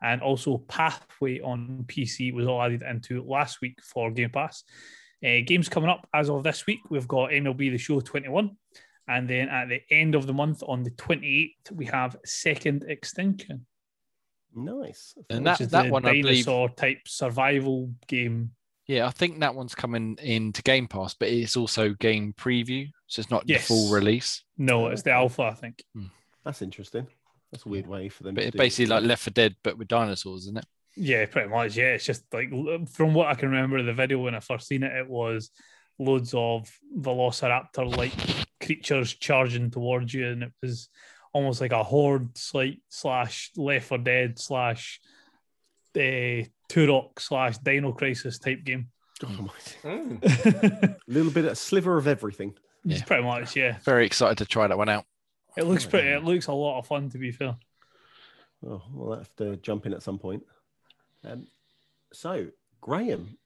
And also, Pathway on PC was all added into last week for Game Pass. Uh, games coming up as of this week, we've got MLB The Show 21. And then at the end of the month, on the 28th, we have Second Extinction Nice. And which that, is that the one, I believe, dinosaur type survival game. Yeah, I think that one's coming into Game Pass, but it's also game preview, so it's not Yes. the full release. No, it's the alpha, I think. That's interesting. That's a weird way for them But to it's do basically it. like Left 4 Dead, but with dinosaurs, isn't it? Yeah, pretty much. Yeah, it's just like from what I can remember of the video when I first seen it, it was loads of velociraptor like creatures charging towards you, and it was almost like a horde like slash Left 4 Dead slash uh, Turok slash Dino Crisis type game. Oh, my- Mm. a [LAUGHS] little bit, a sliver of everything. It's Yeah. pretty much, yeah. Very excited to try that one out. It looks pretty. It looks a lot of fun, to be fair. Oh, we'll have to jump in at some point. Um, so, Graham,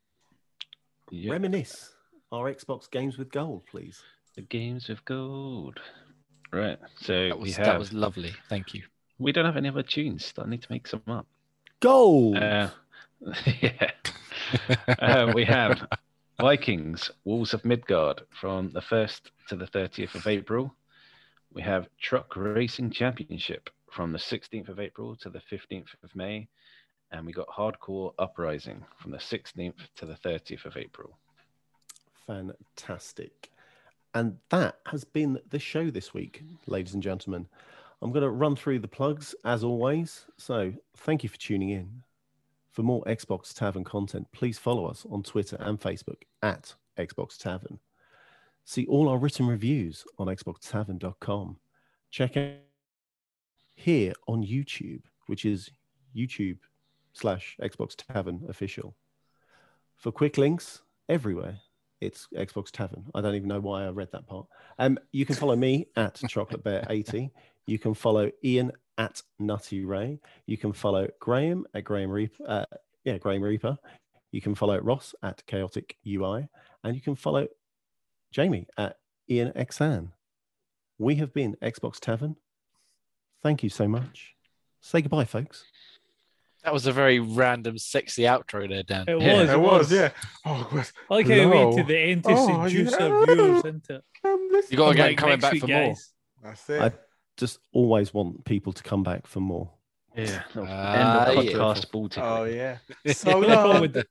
Yeah. reminisce our Xbox games with gold, please. The games of gold. Right. So That we was, have. that was lovely. Thank you. We don't have any other tunes. I need to make some up. Gold. Uh, [LAUGHS] yeah. uh, we have Vikings, Wolves of Midgard from the 1st to the 30th of April. We have Truck Racing Championship from the 16th of April to the 15th of May. And we got Hard Corps Uprising from the 16th to the 30th of April. Fantastic. And that has been the show this week, ladies and gentlemen. I'm going to run through the plugs as always. So, thank you for tuning in. For more Xbox Tavern content, please follow us on Twitter and Facebook at Xbox Tavern. See all our written reviews on xboxtavern.com. Check out here on YouTube, which is YouTube slash Xbox Tavern official. For quick links everywhere, it's Xbox Tavern. I don't even know why I read that part. Um, you can follow me at [LAUGHS] Chocolate Bear 80. You can follow Ian at Nutty Ray. You can follow Graham at Graham Reaper. Uh, yeah, Graham Reaper. You can follow Ross at Chaotic UI, and you can follow Jamie at Ian Xan. We have been Xbox Tavern. Thank you so much. Say goodbye, folks. That was a very random, sexy outro there, Dan. It Yeah, was. It was, yeah. Oh, God. I like how you went to the end to Oh, seduce yeah. our viewers into it. Um. You got to I'm get like, coming back week, for more. guys. That's it. I just always want people to come back for more. Yeah. Ah, End of yeah. podcast Baltic. oh, yeah. [LAUGHS] The So only problem long. with the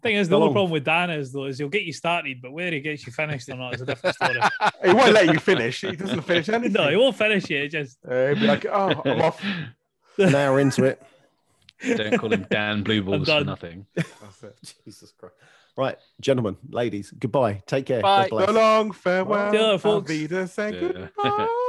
thing is, the only problem with Dan is though is he'll get you started, but whether he gets you finished or not is a different story. [LAUGHS] He won't let you finish. He doesn't finish anything. [LAUGHS] no, he won't finish it. Just Uh, he'll be like, oh, I'm off. An hour into it. Don't call him Dan Blue Balls for nothing. [LAUGHS] Jesus Christ. Right, gentlemen, ladies, goodbye. Take care. Bye. God bless. So long, farewell. See you later, Auf folks. Wiedersehen. Yeah. Goodbye. [LAUGHS]